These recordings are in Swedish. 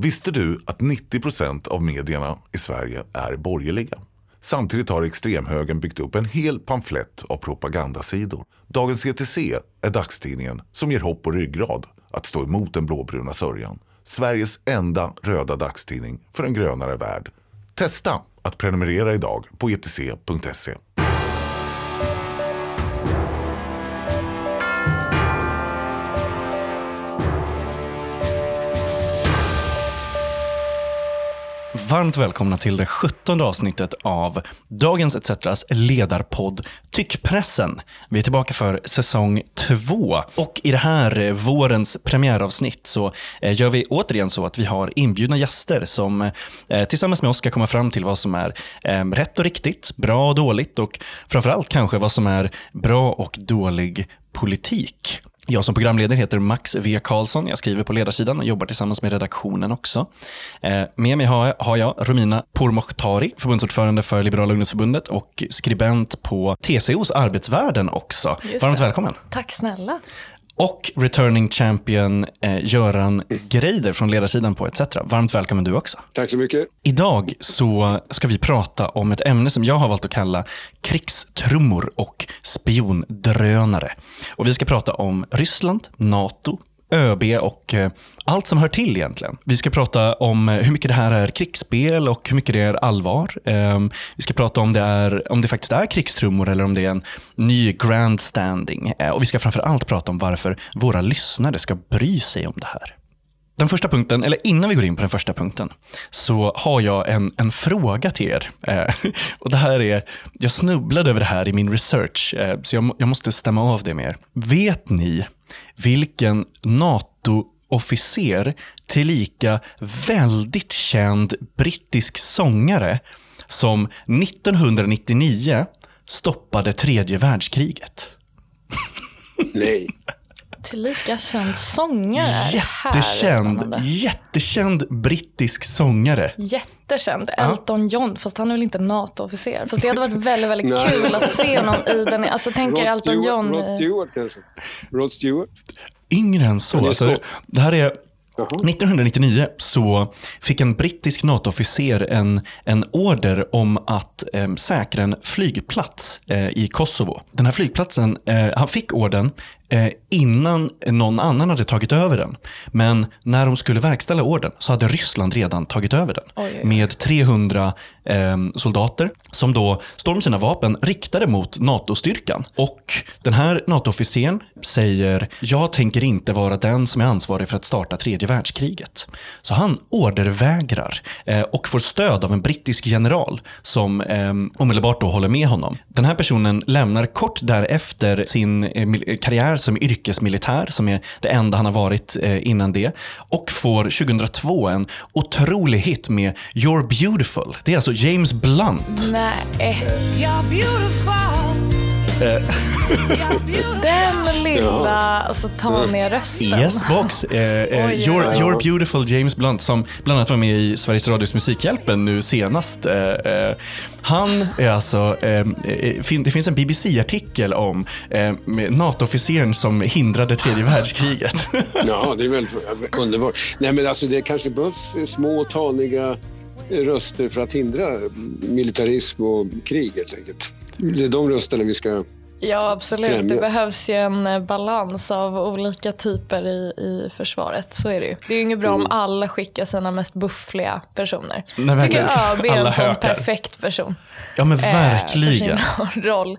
Visste du att 90% av medierna i Sverige är borgerliga? Samtidigt har extremhögern byggt upp en hel pamflett av propagandasidor. Dagens ETC är dagstidningen som ger hopp och ryggrad att stå emot den blåbruna sörjan. Sveriges enda röda dagstidning för en grönare värld. Testa att prenumerera idag på etc.se. Varmt välkomna till det sjuttonde avsnittet av Dagens ETCs ledarpodd Tyckpressen. Vi är tillbaka för säsong två och i det här eh, vårens premiäravsnitt så eh, gör vi återigen så att vi har inbjudna gäster som eh, tillsammans med oss ska komma fram till vad som är rätt och riktigt, bra och dåligt och framförallt kanske vad som är bra och dålig politik. Jag som programledare heter Max V. Karlsson. Jag skriver på ledarsidan och jobbar tillsammans med redaktionen också. Eh, med mig har, jag Romina Pourmokhtari, förbundsordförande för Liberala ungdomsförbundet och skribent på TCOs Arbetsvärlden också. Varmt välkommen. Tack snälla. Och returning champion eh, Göran Greider från ledarsidan på ETC. Varmt välkommen du också. Tack så mycket. Idag så ska vi prata om ett ämne som jag har valt att kalla krigstrummor och spiondrönare. Och vi ska prata om Ryssland, NATO, ÖB och eh, allt som hör till egentligen. Vi ska prata om eh, hur mycket det här är krigsspel och hur mycket det är allvar. Ehm, vi ska prata om det, är, om det faktiskt är krigstrummor eller om det är en ny grandstanding. Eh, och vi ska framför allt prata om varför våra lyssnare ska bry sig om det här. Den första punkten, eller innan vi går in på den första punkten, så har jag en, en fråga till er. Eh, och det här är, jag snubblade över det här i min research, eh, så jag, jag måste stämma av det med er. Vet ni vilken NATO-officer tillika väldigt känd brittisk sångare som 1999 stoppade tredje världskriget? Nej. Tillika känd sångare. Jättekänd, jättekänd brittisk sångare. Jättekänd. Elton John, fast han är väl inte NATO-officer. Fast det hade varit väldigt, väldigt kul att se honom i den. Alltså tänker Rod Elton Stewart, John. Rod Stewart kanske. Rod Stewart. Yngre än så. Alltså, så. det här är... Jaha. 1999 så fick en brittisk NATO-officer en, en order om att eh, säkra en flygplats eh, i Kosovo. Den här flygplatsen, eh, han fick orden eh, innan någon annan hade tagit över den. Men när de skulle verkställa orden så hade Ryssland redan tagit över den. Oj, oj, oj. Med 300 eh, soldater som då står med sina vapen riktade mot NATO-styrkan. Och den här NATO-officeren säger, jag tänker inte vara den som är ansvarig för att starta tredje världskriget. Så han ordervägrar eh, och får stöd av en brittisk general som eh, omedelbart då håller med honom. Den här personen lämnar kort därefter sin eh, karriär som är yrkesmilitär, som är det enda han har varit eh, innan det, och får 2002 en otrolig hit med You're beautiful. Det är alltså James Blunt. Nej, You're beautiful. Beautiful. den lilla, alltså ta ner rösten. Yes box. Eh, eh, Oj, oj. You're beautiful James Blunt som bland annat var med i Sveriges Radios Musikhjälpen nu senast. Eh, eh, han är alltså, eh, eh, fin, det finns en BBC-artikel om eh, NATO-officeren som hindrade tredje världskriget. Ja, det är väldigt underbart. Nej, men alltså det kanske behövs små taniga röster för att hindra militarism och krig helt enkelt. Det är de rösterna vi ska... Ja, absolut. Främja. Det behövs ju en eh, balans av olika typer i, i försvaret. Så är det ju. Det är ju inget bra om alla skickar sina mest buffliga personer. Nej, Jag verkligen. tycker ÖB är en sån hökar. perfekt person. ja men eh, För verkligen. sin roll.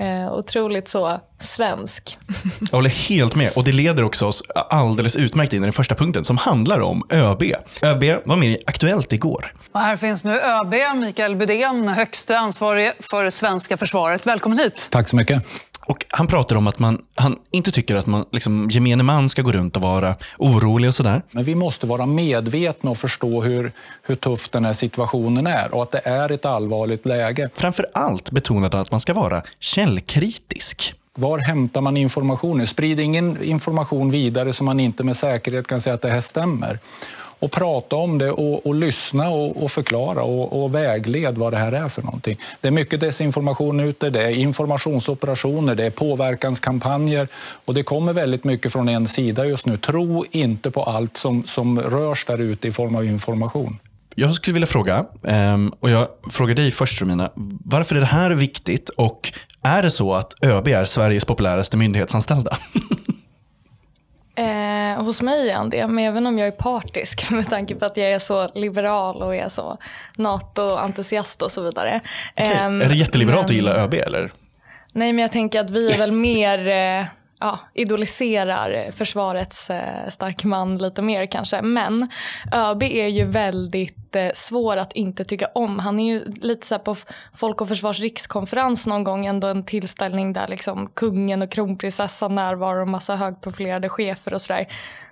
Eh, otroligt så svensk. Jag håller helt med. Och det leder också oss alldeles utmärkt in i den första punkten som handlar om ÖB. ÖB var med i Aktuellt igår. Och här finns nu ÖB Mikael Bydén, högste ansvarig för svenska försvaret. Välkommen hit. Tack så mycket. Och Han pratar om att man, han inte tycker att man, liksom, gemene man ska gå runt och vara orolig och sådär. Men vi måste vara medvetna och förstå hur, hur tuff den här situationen är och att det är ett allvarligt läge. Framför allt betonade han att man ska vara källkritisk. Var hämtar man informationen? Sprid ingen information vidare som man inte med säkerhet kan säga att det här stämmer och prata om det och, och lyssna och, och förklara och, och vägled vad det här är för någonting. Det är mycket desinformation ute, det är informationsoperationer, det är påverkanskampanjer och det kommer väldigt mycket från en sida just nu. Tro inte på allt som, som rörs där ute i form av information. Jag skulle vilja fråga, ehm, och jag frågar dig först Romina, varför är det här viktigt och är det så att ÖB är Sveriges populäraste myndighetsanställda? Eh, hos mig är han det, men även om jag är partisk med tanke på att jag är så liberal och är så NATO-entusiast och så vidare. Okay. Eh, är det jätteliberalt men... att gilla ÖB eller? Nej, men jag tänker att vi är väl mer eh, ja, idoliserar försvarets eh, stark man lite mer kanske. Men ÖB är ju väldigt svår att inte tycka om. Han är ju lite så på Folk och Försvars rikskonferens någon gång ändå en tillställning där liksom kungen och kronprinsessan närvarar och massa högprofilerade chefer och sådär.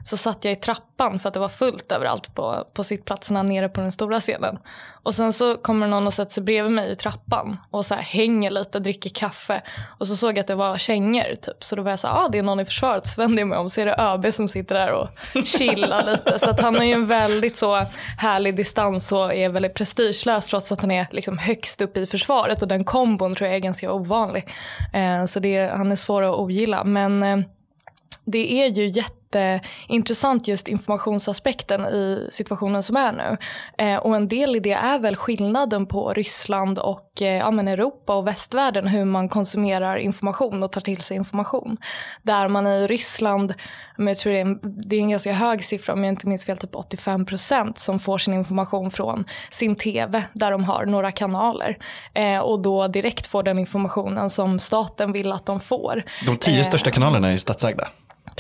Så satt jag i trappan för att det var fullt överallt på, på sittplatserna nere på den stora scenen. Och sen så kommer någon och sätter sig bredvid mig i trappan och så hänger lite, dricker kaffe. Och så såg jag att det var kängor typ. Så då var jag så här, ah, det är någon i försvaret. Så vände jag mig om så är det ÖB som sitter där och chillar lite. Så att han har ju en väldigt så härlig distans så är väldigt prestigelös trots att han är liksom högst upp i försvaret. Och den kombon tror jag är ganska ovanlig. Eh, så det, han är svår att ogilla. Men eh, det är ju jätte jätteintressant just informationsaspekten i situationen som är nu. Eh, och en del i det är väl skillnaden på Ryssland och eh, ja, men Europa och västvärlden hur man konsumerar information och tar till sig information. Där man i Ryssland, men jag tror det är, en, det är en ganska hög siffra om jag inte minns fel, typ 85 procent som får sin information från sin tv där de har några kanaler. Eh, och då direkt får den informationen som staten vill att de får. De tio största kanalerna är statsägda?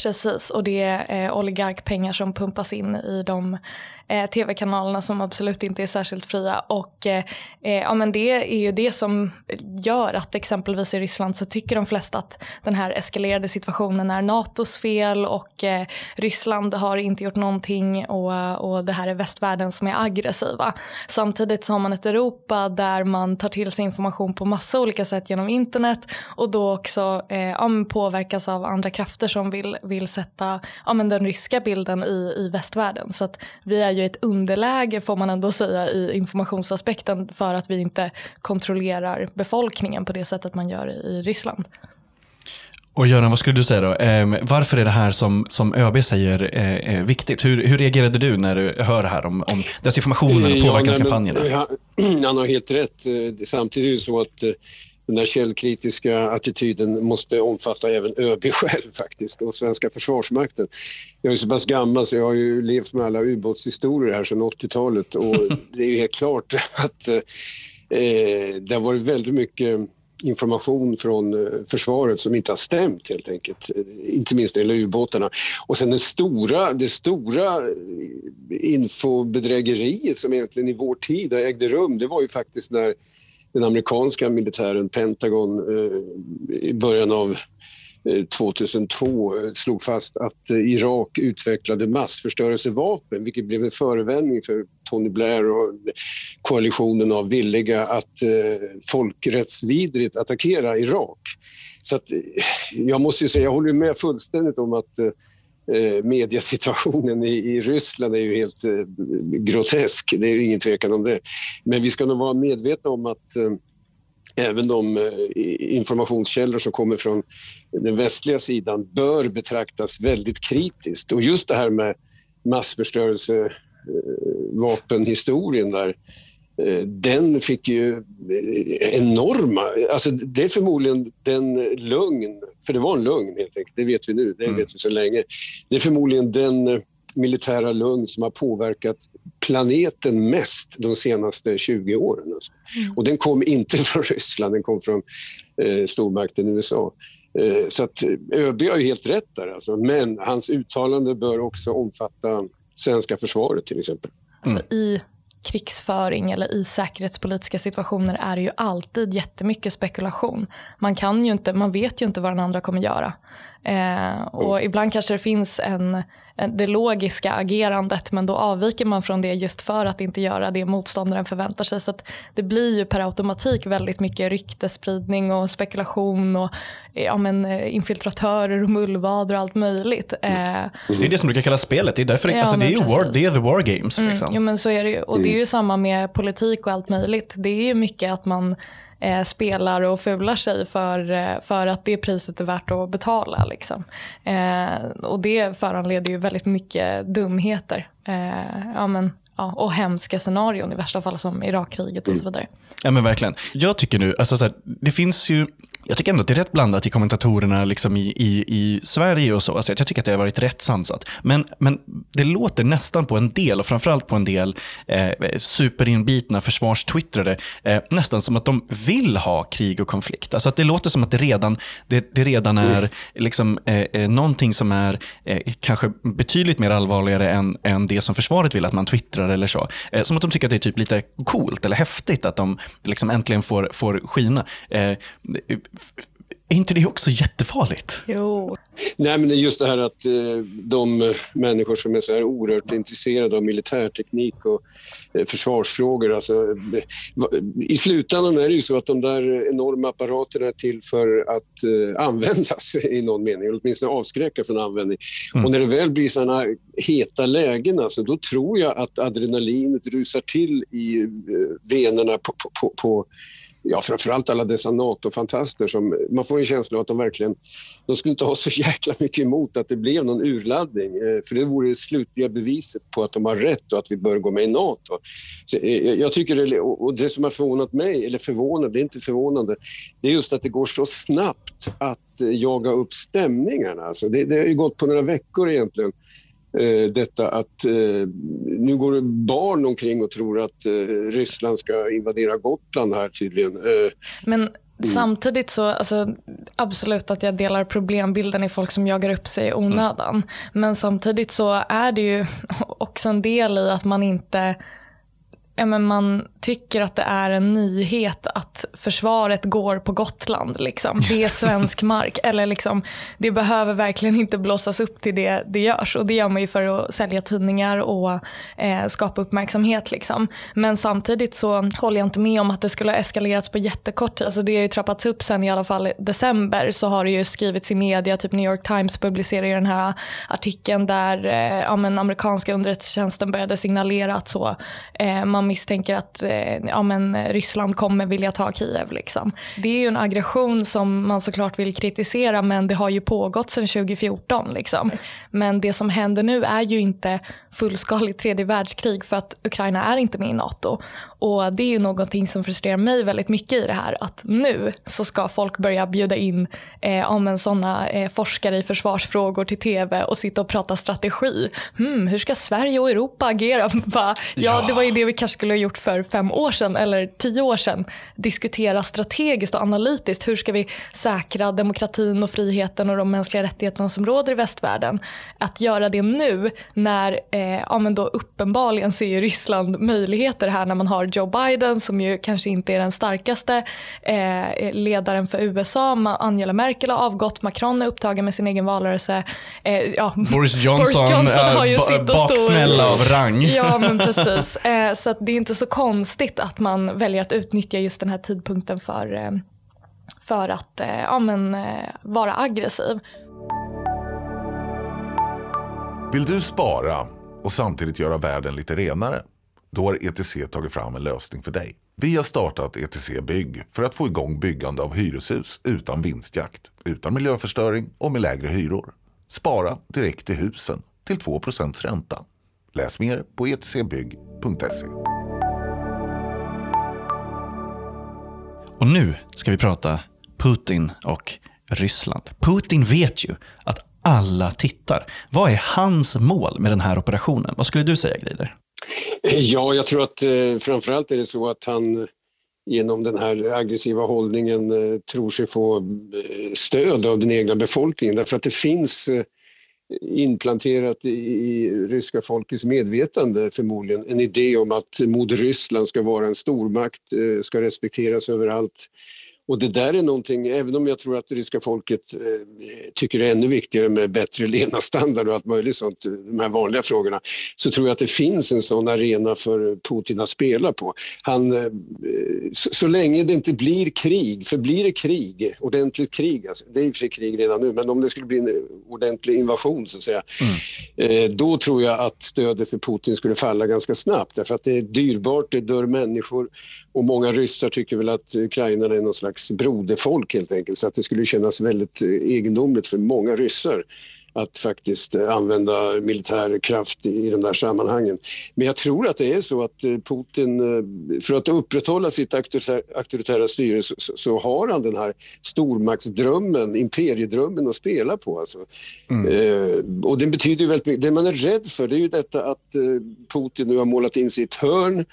Precis, och det är eh, oligarkpengar som pumpas in i de eh, tv-kanalerna som absolut inte är särskilt fria. Och eh, eh, ja, men det är ju det som gör att exempelvis i Ryssland så tycker de flesta att den här eskalerade situationen är Natos fel och eh, Ryssland har inte gjort någonting och, och det här är västvärlden som är aggressiva. Samtidigt så har man ett Europa där man tar till sig information på massa olika sätt genom internet och då också eh, ja, påverkas av andra krafter som vill, vill sätta ja, men den ryska bilden i, i västvärlden. Så att vi är ju ett underläge får man ändå säga i informationsaspekten för att vi inte kontrollerar befolkningen på det sättet man gör i Ryssland. Och Göran, vad skulle du säga då? Eh, varför är det här som, som ÖB säger eh, viktigt? Hur, hur reagerade du när du hör det här om, om desinformationen och påverkanskampanjerna? Ja, han har helt rätt. Samtidigt är det så att eh, den där källkritiska attityden måste omfatta även ÖB själv faktiskt och svenska försvarsmakten. Jag är så pass gammal så jag har ju levt med alla ubåtshistorier här sedan 80-talet och det är ju helt klart att eh, det har varit väldigt mycket information från eh, försvaret som inte har stämt helt enkelt. Inte minst när det gäller ubåtarna. Och sen det stora, det stora infobedrägeriet som egentligen i vår tid ägde rum, det var ju faktiskt när den amerikanska militären, Pentagon, eh, i början av eh, 2002 eh, slog fast att Irak utvecklade massförstörelsevapen vilket blev en förevändning för Tony Blair och koalitionen av villiga att folkrättsvidrigt attackera Irak. Så att, jag måste ju säga, jag håller med fullständigt om att Eh, mediesituationen i, i Ryssland är ju helt eh, grotesk. Det är ju ingen tvekan om det. Men vi ska nog vara medvetna om att eh, även de eh, informationskällor som kommer från den västliga sidan bör betraktas väldigt kritiskt. Och just det här med massförstörelsevapenhistorien eh, där den fick ju eh, enorma... Alltså det är förmodligen den lögn, för det var en lögn helt enkelt, det vet vi nu, det mm. vet vi så länge. Det är förmodligen den eh, militära lögn som har påverkat planeten mest de senaste 20 åren. Alltså. Mm. Och den kom inte från Ryssland, den kom från eh, stormakten USA. Eh, så att ÖB har ju helt rätt där, alltså. men hans uttalande bör också omfatta svenska försvaret till exempel. Alltså, i krigsföring eller i säkerhetspolitiska situationer är det ju alltid jättemycket spekulation. Man, kan ju inte, man vet ju inte vad den andra kommer göra. Eh, och ibland kanske det finns en, en, det logiska agerandet men då avviker man från det just för att inte göra det motståndaren förväntar sig. Så det blir ju per automatik väldigt mycket ryktespridning och spekulation och ja, men, eh, infiltratörer och mullvader och allt möjligt. Eh, det är det som brukar kallas spelet. Det är, därför, ja, alltså, det är, war, det är the war games. Mm, liksom. jo, men så är det ju. Och det är ju samma med politik och allt möjligt. Det är ju mycket att man eh, spelar och fular sig för, eh, för att det priset är värt att betala. Liksom. Eh, och det föranleder ju väldigt mycket dumheter. Eh, ja, men, ja, och hemska scenarion i värsta fall som Irakkriget och så vidare. Ja men verkligen. Jag tycker nu, alltså så här, det finns ju jag tycker ändå att det är rätt blandat i kommentatorerna liksom i, i, i Sverige och så. Alltså jag tycker att det har varit rätt sansat. Men, men det låter nästan på en del, och framförallt på en del eh, superinbitna försvarstwittrare, eh, nästan som att de vill ha krig och konflikt. Alltså att det låter som att det redan, det, det redan är liksom, eh, eh, någonting som är eh, kanske betydligt mer allvarligare än, än det som försvaret vill att man twittrar eller så. Eh, som att de tycker att det är typ lite coolt eller häftigt att de liksom äntligen får, får skina. Eh, är inte det också jättefarligt? Jo. Nej, men det är just det här att eh, de människor som är så här oerhört intresserade av militärteknik och eh, försvarsfrågor. Alltså, eh, I slutändan är det ju så att de där enorma apparaterna är till för att eh, användas i någon mening, eller åtminstone avskräcka från användning. Mm. Och när det väl blir sådana heta lägen, alltså, då tror jag att adrenalinet rusar till i eh, venerna på, på, på, på ja, framförallt alla dessa NATO-fantaster som man får en känsla av att de verkligen, de skulle inte ha så jäkla mycket emot att det blev någon urladdning, eh, för det vore det slutliga beviset på att de har rätt och att vi bör gå med i NATO. Så eh, eh, jag tycker det, och det som har förvånat mig, eller förvånat, det är inte förvånande, det är just att det går så snabbt att jaga upp stämningarna. Alltså det, det har ju gått på några veckor egentligen detta att eh, nu går barn omkring och tror att eh, Ryssland ska invadera Gotland här tydligen. Eh, Men mm. Samtidigt så, alltså, absolut att jag delar problembilden i folk som jagar upp sig i onödan. Mm. Men samtidigt så är det ju också en del i att man inte ja, men man tycker att det är en nyhet att försvaret går på Gotland. Liksom. Det är svensk mark. Eller liksom, det behöver verkligen inte blåsas upp till det det görs. Och det gör man ju för att sälja tidningar och eh, skapa uppmärksamhet. Liksom. Men samtidigt så håller jag inte med om att det skulle ha eskalerats på jättekort tid. Alltså det har ju trappats upp sen i alla fall december så har det ju skrivits i media. Typ New York Times publicerar ju den här artikeln där eh, ja, men amerikanska underrättelsetjänsten började signalera att så, eh, man misstänker att eh, ja, men Ryssland kommer vilja ta Kiev. Liksom. Det är ju en aggression som man såklart vill kritisera men det har ju pågått sedan 2014. Liksom. Men det som händer nu är ju inte fullskaligt tredje världskrig för att Ukraina är inte med i NATO. Och Det är ju någonting som frustrerar mig väldigt mycket i det här att nu så ska folk börja bjuda in eh, om en såna eh, forskare i försvarsfrågor till tv och sitta och prata strategi. Hmm, hur ska Sverige och Europa agera? ja, ja, det var ju det vi kanske skulle ha gjort för fem år sedan eller tio år sedan. Diskutera strategiskt och analytiskt. Hur ska vi säkra demokratin och friheten och de mänskliga rättigheterna som råder i västvärlden? Att göra det nu när eh, ja, men då uppenbarligen ser Ryssland möjligheter här när man har Joe Biden som ju kanske inte är den starkaste eh, ledaren för USA. Angela Merkel har avgått, Macron är upptagen med sin egen valrörelse. Eh, ja, Boris Johnson, Boris Johnson har ju sitt baksmälla av rang. Ja, men precis. Eh, så det är inte så konstigt att man väljer att utnyttja just den här tidpunkten för, eh, för att eh, ja, men, eh, vara aggressiv. Vill du spara och samtidigt göra världen lite renare? Då har ETC tagit fram en lösning för dig. Vi har startat ETC Bygg för att få igång byggande av hyreshus utan vinstjakt, utan miljöförstöring och med lägre hyror. Spara direkt i husen till 2% ränta. Läs mer på etcbygg.se. Och nu ska vi prata Putin och Ryssland. Putin vet ju att alla tittar. Vad är hans mål med den här operationen? Vad skulle du säga, Greider? Ja, jag tror att eh, framförallt är det så att han genom den här aggressiva hållningen eh, tror sig få eh, stöd av den egna befolkningen. Därför att det finns eh, inplanterat i, i ryska folkets medvetande förmodligen en idé om att Moder Ryssland ska vara en stormakt, eh, ska respekteras överallt. Och det där är någonting, även om jag tror att det ryska folket eh, tycker det är ännu viktigare med bättre levnadsstandard och allt möjligt sånt, de här vanliga frågorna, så tror jag att det finns en sån arena för Putin att spela på. Han, eh, så, så, länge det inte blir krig, för blir det krig, ordentligt krig, alltså, det är i och för sig krig redan nu, men om det skulle bli en ordentlig invasion så att säga, mm. eh, då tror jag att stödet för Putin skulle falla ganska snabbt därför att det är dyrbart, det dör människor och många ryssar tycker väl att ukrainarna är någon slags broderfolk helt enkelt så att det skulle kännas väldigt eh, egendomligt för många ryssar att faktiskt eh, använda militär kraft i de där sammanhangen. Men jag tror att det är så att eh, Putin, för att upprätthålla sitt auktoritära styre så, så har han den här stormaktsdrömmen, imperiedrömmen att spela på. Alltså. Mm. Eh, och det betyder ju väldigt mycket. Det man är rädd för det är ju detta att Putin nu har målat in ett hörn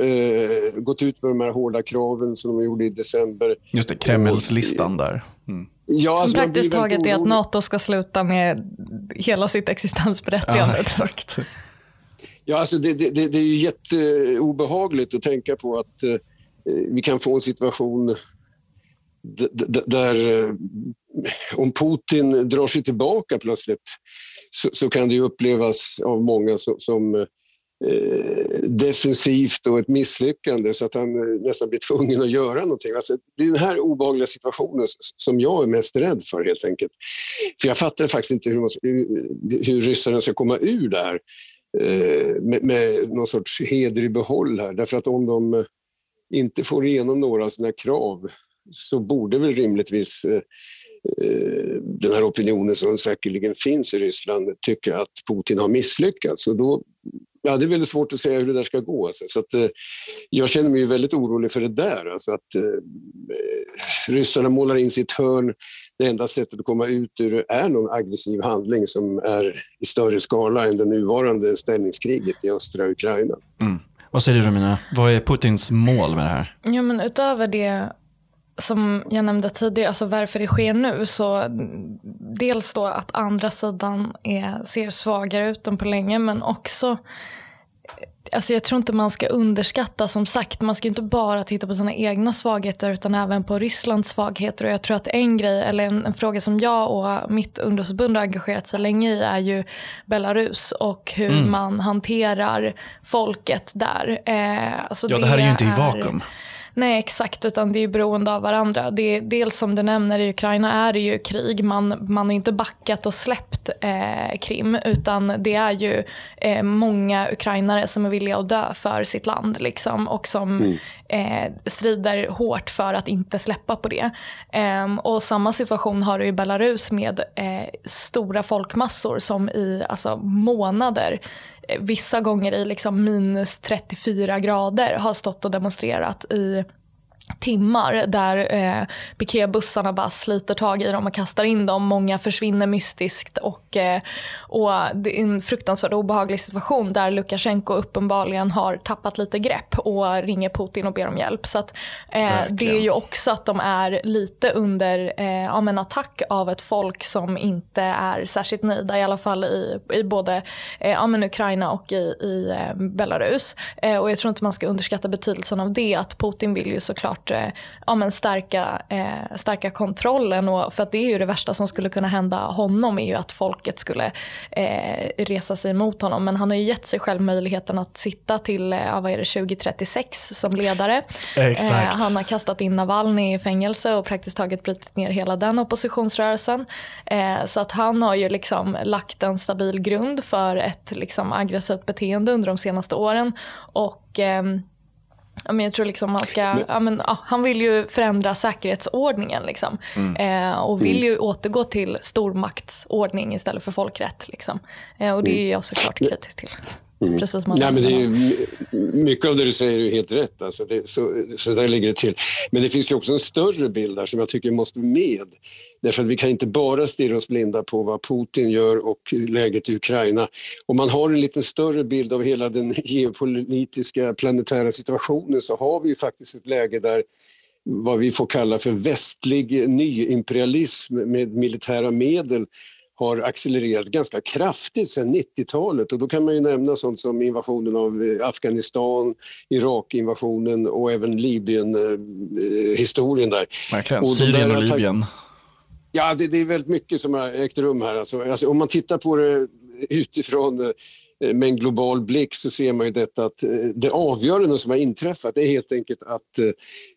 eh, gått ut med de här hårda kraven som de gjorde i december. Just det, Kremlslistan där. Mm. Ja, som alltså praktiskt taget är att NATO ska sluta med hela sitt existensberättigande. Ja, exakt. Ja, alltså det, det, det är ju jätteobehagligt att tänka på att eh, vi kan få en situation där eh, om Putin drar sig tillbaka plötsligt så, så kan det upplevas av många som, som Eh, Eh, defensivt och ett misslyckande så att han eh, nästan blir tvungen att göra någonting. Alltså, det är den här obehagliga situationen som jag är mest rädd för helt enkelt. För jag fattar faktiskt inte hur, man, hur ryssarna ska komma ur det här eh, med, med någon sorts heder i behåll här. Därför att om de inte får igenom några av sina krav så borde väl rimligtvis den här opinionen som säkerligen finns i Ryssland tycker att Putin har misslyckats. Och då Ja, det är väldigt svårt att säga hur det där ska gå. Alltså. Så att, eh, jag känner mig väldigt orolig för det där. Alltså att, eh, ryssarna målar in sitt hörn. Det enda sättet att komma ut ur det är någon aggressiv handling som är i större skala än det nuvarande ställningskriget i östra Ukraina. Mm. Vad säger du Romina? Vad är Putins mål med det här? Ja, men utöver det som jag nämnde tidigare, alltså varför det sker nu. Så dels då att andra sidan är, ser svagare ut än på länge men också Alltså jag tror inte man ska underskatta, som sagt, man ska inte bara titta på sina egna svagheter utan även på Rysslands svagheter. Och jag tror att en grej, eller en, en fråga som jag och mitt ungdomsförbund har engagerat sig länge i är ju Belarus och hur mm. man hanterar folket där. Eh, alltså ja, det, det här är ju inte i vakuum. Nej exakt, utan det är beroende av varandra. Det, dels som du nämner i Ukraina är det ju krig. Man, man har inte backat och släppt eh, Krim utan det är ju eh, många ukrainare som är villiga att dö för sitt land liksom, och som mm eh, strider hårt för att inte släppa på det. Eh, och samma situation har du i Belarus med eh, stora folkmassor som i alltså, månader eh, vissa gånger i liksom minus 34 grader har stått och demonstrerat i timmar där eh, piketbussarna bara sliter tag i dem och kastar in dem. Många försvinner mystiskt och, eh, och det är en fruktansvärt obehaglig situation där Lukasjenko uppenbarligen har tappat lite grepp och ringer Putin och ber om hjälp. Så att, eh, det är ju också att de är lite under eh, av en attack av ett folk som inte är särskilt nöjda i alla fall i, i både eh, Ukraina och i, i eh, Belarus. Eh, och jag tror inte man ska underskatta betydelsen av det att Putin vill ju såklart såklart eh, ja, men stärka, eh, stärka kontrollen. Och, för att det är ju det värsta som skulle kunna hända honom är ju att folket skulle eh, resa sig emot honom. Men han har ju gett sig själv möjligheten att sitta till eh, vad är det, 2036 som ledare. Eh, han har kastat in Navalny i fängelse och praktiskt taget brutit ner hela den oppositionsrörelsen. Eh, så att han har ju liksom lagt en stabil grund för ett liksom aggressivt beteende under de senaste åren. Och ehm, men jag tror liksom man ska, ja, men, ja, han vill ju förändra säkerhetsordningen liksom. Mm. Eh, och vill ju återgå till stormaktsordning istället för folkrätt. Liksom. Eh, och det är jag såklart kritisk till. Mm. Precis som Nej, men det är, mycket av det du säger är helt rätt. Alltså det, så, så där ligger det till. Men det finns ju också en större bild där som jag tycker måste med. Därför att vi kan inte bara stirra oss blinda på vad Putin gör och läget i Ukraina. Om man har en lite större bild av hela den geopolitiska planetära situationen så har vi ju faktiskt ett läge där vad vi får kalla för västlig nyimperialism med militära medel har accelererat ganska kraftigt sedan 90-talet och då kan man ju nämna sånt som invasionen av eh, Afghanistan, Irak-invasionen och även Libyen-historien där. Verkligen. Och Syrien och Libyen. Ja, det, det är väldigt mycket som har ägt rum här. Alltså, alltså, om man tittar på det utifrån eh, Eh, med en global blick så ser man ju detta att eh, det avgörande som har inträffat är helt enkelt att eh,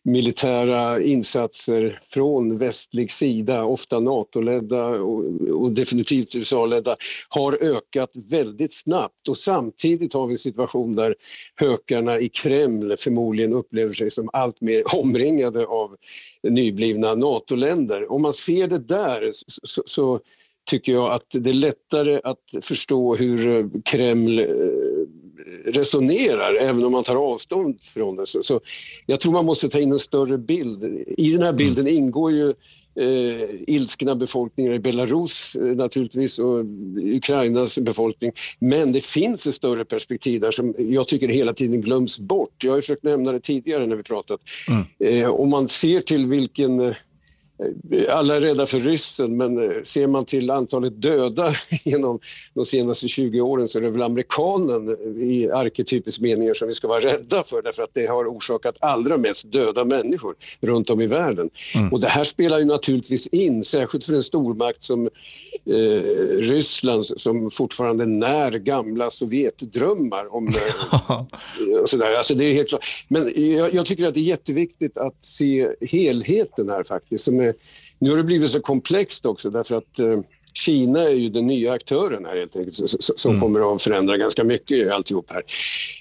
militära insatser från västlig sida, ofta NATO-ledda och, och definitivt USA-ledda, har ökat väldigt snabbt och samtidigt har vi en situation där hökarna i Kreml förmodligen upplever sig som allt mer omringade av nyblivna NATO-länder. Om man ser det där så, så, så tycker jag att det är lättare att förstå hur eh, Kreml eh, resonerar, även om man tar avstånd från det. Så, så jag tror man måste ta in en större bild. I den här bilden ingår ju eh, ilskna befolkningar i Belarus eh, naturligtvis och Ukrainas befolkning. Men det finns ett större perspektiv där som jag tycker hela tiden glöms bort. Jag har försökt nämna det tidigare när vi pratat. Eh, om man ser till vilken alla är rädda för ryssen, men eh, ser man till antalet döda genom de senaste 20 åren så är det väl amerikanen i arketypisk mening som vi ska vara rädda för därför att det har orsakat allra mest döda människor runt om i världen. Och det här spelar ju naturligtvis in, särskilt för en stormakt som eh, Ryssland som fortfarande när gamla Sovjetdrömmar om eh, och sådär. Alltså det är helt klart. Men jag, jag tycker att det är jätteviktigt att se helheten här faktiskt. Som är, nu har det blivit så komplext också därför att eh, Kina är ju den nya aktören här helt enkelt, som kommer att förändra ganska mycket i alltihop här.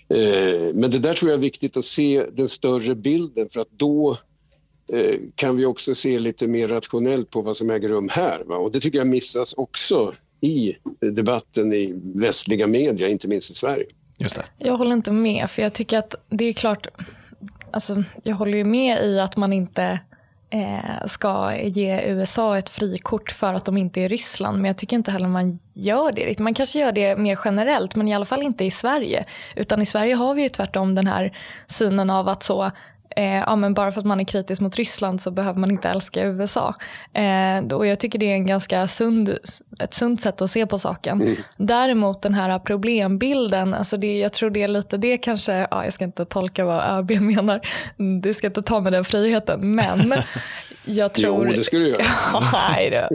Eh, men det där tror jag är viktigt att se den större bilden för att då eh, kan vi också se lite mer rationellt på vad som äger rum här. Va? Och det tycker jag missas också i debatten i västliga media, inte minst i Sverige. Just det. Jag håller inte med, för jag tycker att det är klart... Alltså, jag håller ju med i att man inte eh, Eh, ska ge USA ett frikort för att de inte är Ryssland. Men jag tycker inte heller man gör det. riktigt. Man kanske gör det mer generellt, men i alla fall inte i Sverige. Utan i Sverige har vi ju tvärtom den här synen av att så Eh, ja, men bara för att man är kritisk mot Ryssland så behöver man inte älska USA. Eh, och jag tycker det är en ganska sund, ett sunt sätt att se på saken. Däremot den här problembilden, alltså det, jag tror det är lite det kanske, ja, jag ska inte tolka vad ÖB menar, du ska inte ta med den friheten, men jag tror... Jo, det ska du göra. Nej.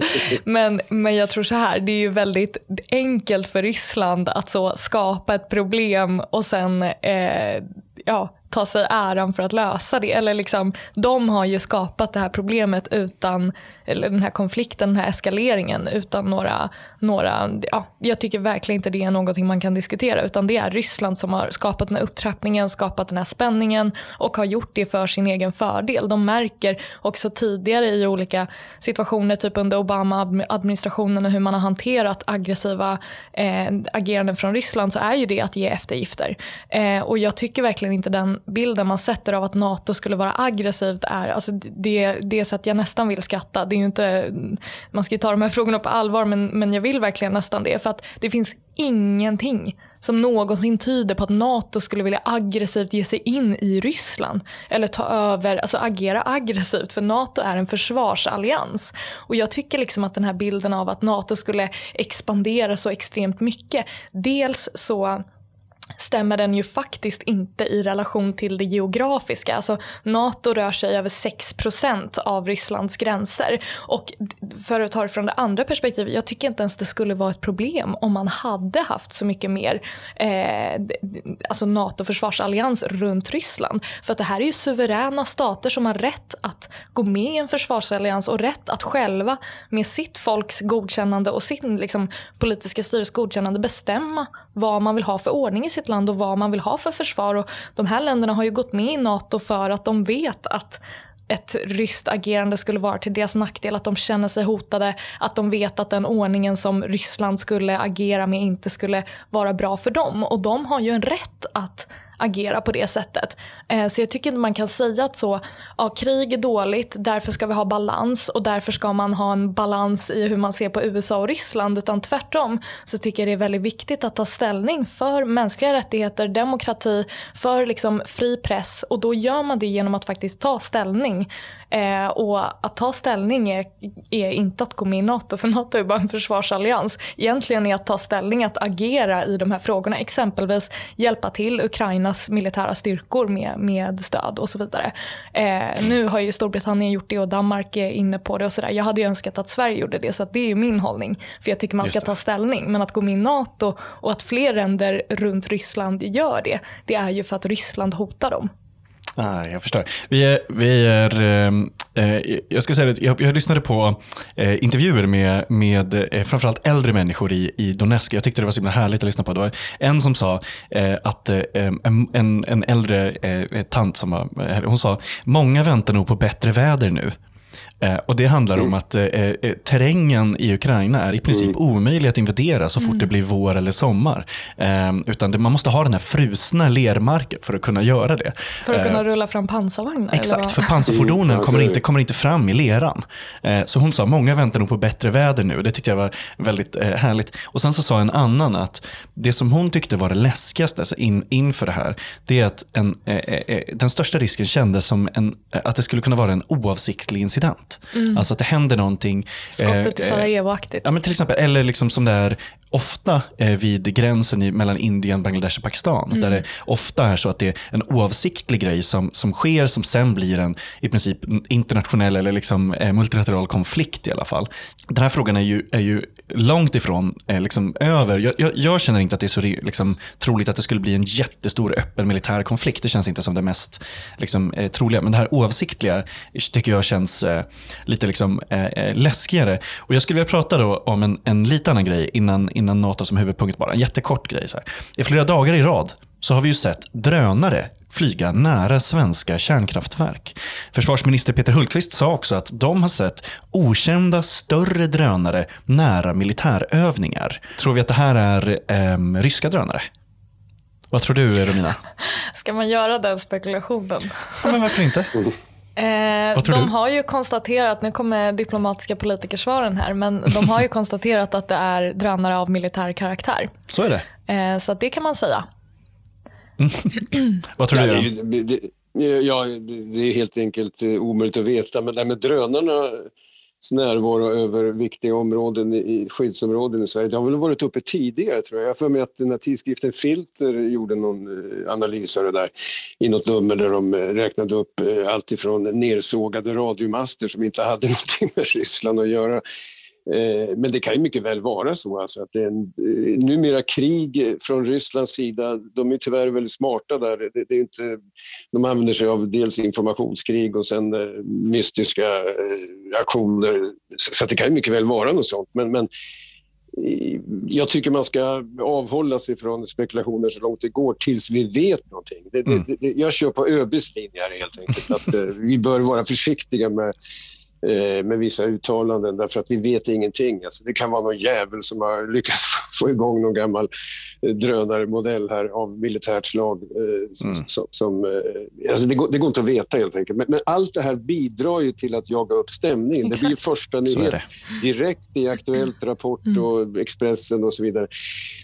Men, men jag tror så här, det är ju väldigt enkelt för Ryssland att så skapa ett problem och sen eh, ja, ta sig äran för att lösa det. Eller liksom, de har ju skapat det här problemet utan, eller den här konflikten, den här eskaleringen utan några, några ja, jag tycker verkligen inte det är någonting man kan diskutera utan det är Ryssland som har skapat den här upptrappningen, skapat den här spänningen och har gjort det för sin egen fördel. De märker också tidigare i olika situationer, typ under Obama-administrationen och hur man har hanterat aggressiva eh, ageranden från Ryssland så är ju det att ge eftergifter. Eh, och jag tycker verkligen inte den bilden man sätter av att NATO skulle vara aggressivt är, alltså det, det är så att jag nästan vill skratta. Det är ju inte, man ska ju ta de här frågorna på allvar men, men jag vill verkligen nästan det för att det finns ingenting som någonsin tyder på att NATO skulle vilja aggressivt ge sig in i Ryssland eller ta över, alltså agera aggressivt för NATO är en försvarsallians. Och jag tycker liksom att den här bilden av att NATO skulle expandera så extremt mycket, dels så stämmer den ju faktiskt inte i relation till det geografiska. Alltså, Nato rör sig över 6% av Rysslands gränser. Och för att ta det från det andra perspektivet, jag tycker inte ens det skulle vara ett problem om man hade haft så mycket mer eh, alltså NATO-försvarsallians runt Ryssland. För att det här är ju suveräna stater som har rätt att gå med i en försvarsallians och rätt att själva med sitt folks godkännande och sin liksom, politiska styres godkännande bestämma vad man vill ha för ordning i sitt land och vad man vill ha för försvar. Och de här länderna har ju gått med i NATO för att de vet att ett ryskt agerande skulle vara till deras nackdel, att de känner sig hotade, att de vet att den ordningen som Ryssland skulle agera med inte skulle vara bra för dem. Och de har ju en rätt att agera på det sättet. Eh, så jag tycker inte man kan säga att så, ja, krig är dåligt, därför ska vi ha balans och därför ska man ha en balans i hur man ser på USA och Ryssland. Utan tvärtom så tycker jag det är väldigt viktigt att ta ställning för mänskliga rättigheter, demokrati, för liksom fri press och då gör man det genom att faktiskt ta ställning. Eh, och att ta ställning är, är, inte att gå med i NATO, för NATO är bara en försvarsallians. Egentligen är att ta ställning att agera i de här frågorna, exempelvis hjälpa till Ukrainas militära styrkor med, med stöd och så vidare. Eh, nu har ju Storbritannien gjort det och Danmark är inne på det och sådär. Jag hade ju önskat att Sverige gjorde det, så det är min hållning. För jag tycker man ska ta ställning. Men att gå med i NATO och att fler länder runt Ryssland gör det, det är ju för att Ryssland hotar dem. Ah, jag förstår. Vi är, vi är, ehm, eh, jag ska säga att jag, jag lyssnade på eh, intervjuer med, med eh, framförallt äldre människor i, i Donetsk. Jag tyckte det var så himla härligt att lyssna på. Det var en som sa eh, att eh, en, en äldre eh, tant som var, hon sa, många väntar nog på bättre väder nu. Eh, och Det handlar mm. om att eh, eh, terrängen i Ukraina är i princip mm. omöjlig att invadera så fort mm. det blir vår eller sommar. Eh, utan det, man måste ha den här frusna lermarken för att kunna göra det. För att kunna eh, rulla fram pansarvagnar? Exakt, för pansarfordonen mm. kommer, inte, kommer inte fram i leran. Eh, så hon sa, många väntar nog på bättre väder nu. Det tyckte jag var väldigt härligt. Och Sen så sa en annan att det som hon tyckte var det läskigaste alltså in, inför det här, det är att en, den största risken kändes som en, att det skulle kunna vara en oavsiktlig incident. Mm. Alltså att det händer någonting. Skottet i eh, Sarajevo-aktigt. Ja, men till exempel, eller liksom som det är ofta eh, vid gränsen mellan Indien, Bangladesh och Pakistan. Mm. Där det ofta är så att det är en oavsiktlig grej som, som sker som sen blir en i princip internationell eller liksom, eh, multilateral konflikt i alla fall. Den här frågan är ju, är ju långt ifrån eh, liksom, över. Jag, jag, jag, känner inte att det är så liksom, troligt att det skulle bli en jättestor öppen militär konflikt. Det känns inte som det mest liksom, eh, troliga. Men det här oavsiktliga tycker jag känns eh, lite liksom, eh, eh, läskigare. Och jag skulle vilja prata då om en, en lite annan grej innan, innan NATO som huvudpunkt bara. En jättekort grej. Så här. I flera dagar i rad så har vi ju sett drönare flyga nära svenska kärnkraftverk. Försvarsminister Peter Hultqvist sa också att de har sett okända större drönare nära militärövningar. Tror vi att det här är eh, ryska drönare? Vad tror du, Romina? Ska man göra den spekulationen? Ja, men varför inte? Eh, de du? har ju konstaterat, nu kommer diplomatiska politikersvaren här, men de har ju konstaterat att det är drönare av militär karaktär. Så är det. Eh, så det kan man säga. Vad tror ja, du? Det, det, ja, det är helt enkelt eh, omöjligt att veta, men det här med drönarna närvaro över viktiga områden i skyddsområden i Sverige. Det har väl varit uppe tidigare tror jag. Jag för mig att den här tidskriften Filter gjorde någon eh, analys av det där i något nummer där de eh, räknade upp eh, allt ifrån nersågade radiomaster som inte hade någonting med Ryssland att göra men det kan ju mycket väl vara så alltså att det är en, eh, numera krig från Rysslands sida, de är tyvärr väldigt smarta där. Det, det är inte, de använder sig av dels informationskrig och sen eh, mystiska aktioner. Så det kan ju mycket väl vara något sånt. Men, men jag tycker man ska avhålla sig från spekulationer så långt det går tills vi vet någonting. Det, mm. det, jag kör på ÖBs linje helt enkelt. Att, vi bör vara försiktiga med Eh, med vissa uttalanden därför att vi vet ingenting. Alltså det kan vara någon jävel som har lyckats få igång någon gammal eh, drönarmodell här av militärt slag. Eh, mm. Som, som, alltså det, går, det går inte att veta helt enkelt. Men, men, allt det här bidrar ju till att jaga upp stämningen. Exakt. Det blir första nyhet direkt i Aktuellt, Rapport mm. och Expressen och så vidare.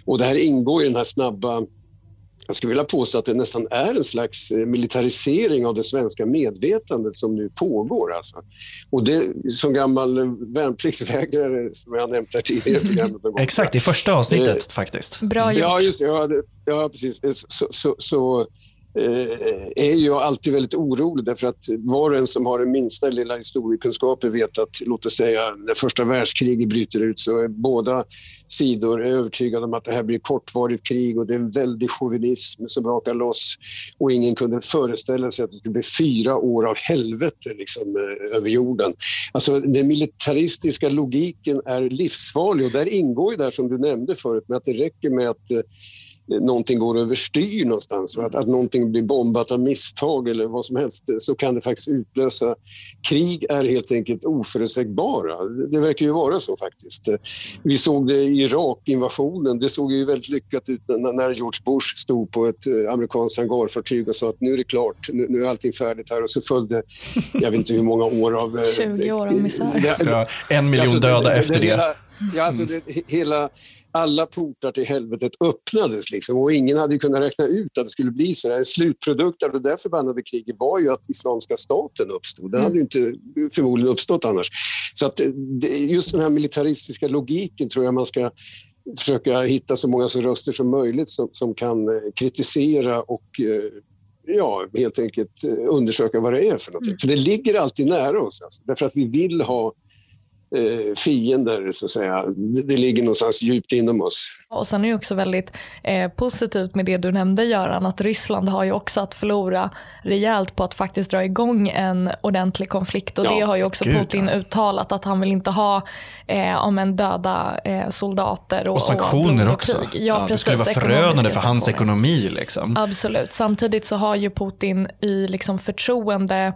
Och det här ingår i den här snabba jag skulle vilja påstå att det nästan är en slags eh, militarisering av det svenska medvetandet som nu pågår. Alltså. Och det, som gammal värnpliktsvägrare, som jag nämnt här tidigare Exakt, i första avsnittet eh, faktiskt. Bra gjort. Ja, just ja, det, ja precis. Så, så, så Eh, Eh, är jag alltid väldigt orolig därför att var och en som har den minsta lilla historiekunskaper vet att, låt oss säga, när första världskriget bryter ut så är båda sidor övertygade om att det här blir kortvarigt krig och det är en väldig chauvinism som brakar loss och ingen kunde föreställa sig att det skulle bli fyra år av helvete liksom, eh, över jorden. Alltså den militaristiska logiken är livsfarlig och där ingår ju det som du nämnde förut med att det räcker med att eh, någonting går överstyr någonstans, att, att någonting blir bombat av misstag eller vad som helst, så kan det faktiskt utlösa... Krig är helt enkelt oförutsägbara. Det verkar ju vara så faktiskt. Vi såg det i Irak-invasionen. Det såg ju väldigt lyckat ut när George Bush stod på ett eh, amerikanskt hangarfartyg och sa att nu är det klart, nu, nu är allting färdigt här och så följde, jag vet inte hur många år av... 20 år av misär. Ja, en miljon Alltså, döda efter det. Hela, ja, alltså det, hela, alla portar till helvetet öppnades liksom, och ingen hade kunnat räkna ut att det skulle bli så här. En slutprodukt av det där förbannade kriget var ju att Islamiska staten uppstod. Den hade ju inte förmodligen uppstått annars. Så att det, just den här militaristiska logiken tror jag man ska försöka hitta så många så röster som möjligt som, som kan eh, kritisera och eh, ja, helt enkelt eh, undersöka vad det är för någonting. För det ligger alltid nära oss, alltså, därför att vi vill ha eh, fiender, så att säga. Det, det ligger någonstans djupt inom oss. Och sen är det också väldigt eh, positivt med det du nämnde Göran, att Ryssland har ju också att förlora rejält på att faktiskt dra igång en ordentlig konflikt. Och Ja, det har ju också gud, Putin ja. uttalat att han vill inte ha eh, om en döda eh, soldater och, Och sanktioner och också. Ja, det precis, skulle vara förödande för hans ekonomi. Liksom. Absolut. Samtidigt så har ju Putin i liksom förtroende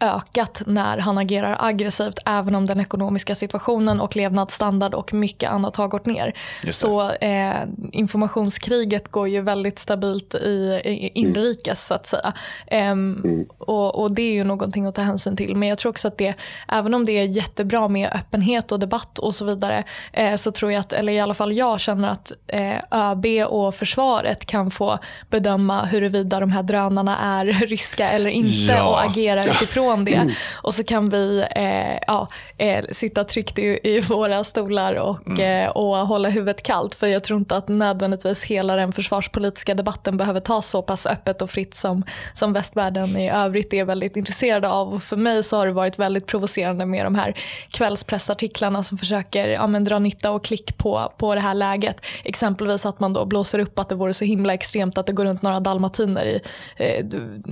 ökat när han agerar aggressivt även om den ekonomiska situationen och levnadsstandard och mycket annat har gått ner. Så eh, informationskriget går ju väldigt stabilt i, i inrikes så att säga. Ehm, och, och det är ju någonting att ta hänsyn till. Men jag tror också att det, även om det är jättebra med öppenhet och debatt och så vidare, eh, så tror jag att, eller i alla fall jag känner att eh, ÖB och försvaret kan få bedöma huruvida de här drönarna är ryska eller inte Ja. och agera utifrån det. Och så kan vi eh, ja, eh, sitta tryggt i, i våra stolar och, eh, och hålla huvudet kallt. För jag tror inte att nödvändigtvis hela den försvarspolitiska debatten behöver tas så pass öppet och fritt som, som västvärlden i övrigt är väldigt intresserade av. Och för mig så har det varit väldigt provocerande med de här kvällspressartiklarna som försöker ja, men, dra nytta och klick på, på det här läget. Exempelvis att man då blåser upp att det vore så himla extremt att det går runt några dalmatiner i, eh,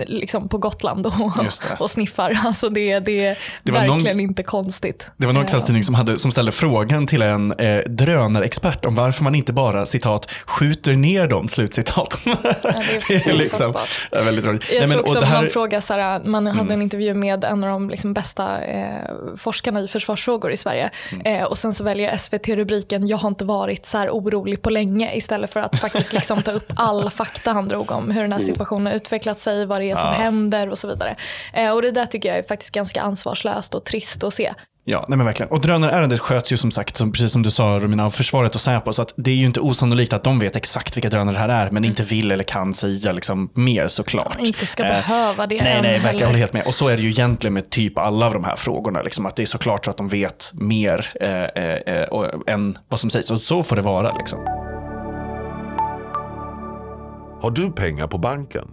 liksom på Gotland och, och sniffar. Alltså det, det är Det var någon- verkligen inte konstigt. Det var någon Eh, kvällstidning som, hade, som ställde frågan till en eh, drönarexpert om varför man inte bara citat skjuter ner dem, slutcitat. det är liksom, det är väldigt roligt. Jag Nej, men, tror också det att här- Mm. man frågar, här, man hade en intervju med en av de liksom bästa eh, forskarna i försvarsfrågor i Sverige. Mm. Eh, och sen så väljer SVT rubriken “Jag har inte varit så här orolig på länge” istället för att faktiskt liksom ta upp all fakta han drog om hur den här situationen har utvecklat sig, vad det är som händer och så vidare. Eh, och det där tycker jag är faktiskt ganska ansvarslöst och trist att se. Ja, nej men verkligen. Och drönarärendet sköts ju som sagt, som, precis som du sa Romina, av försvaret och Säpo. Så att det är ju inte osannolikt att de vet exakt vilka drönare det här är, men inte vill eller kan säga liksom mer såklart. Inte ska Eh, behöva det Nej, nej, verkligen. heller. Jag håller helt med. Och så är det ju egentligen med typ alla av de här frågorna. Liksom, att det är såklart så att de vet mer eh, eh, eh, och- än vad som sägs. Och så får det vara. Liksom. Har du pengar på banken?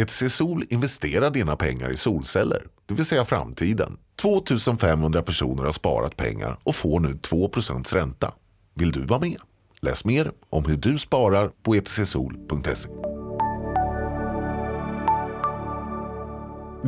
ETC Sol investerar dina pengar i solceller, det vill säga framtiden. 2500 personer har sparat pengar och får nu 2% ränta. Vill du vara med? Läs mer om hur du sparar på etcsol.se.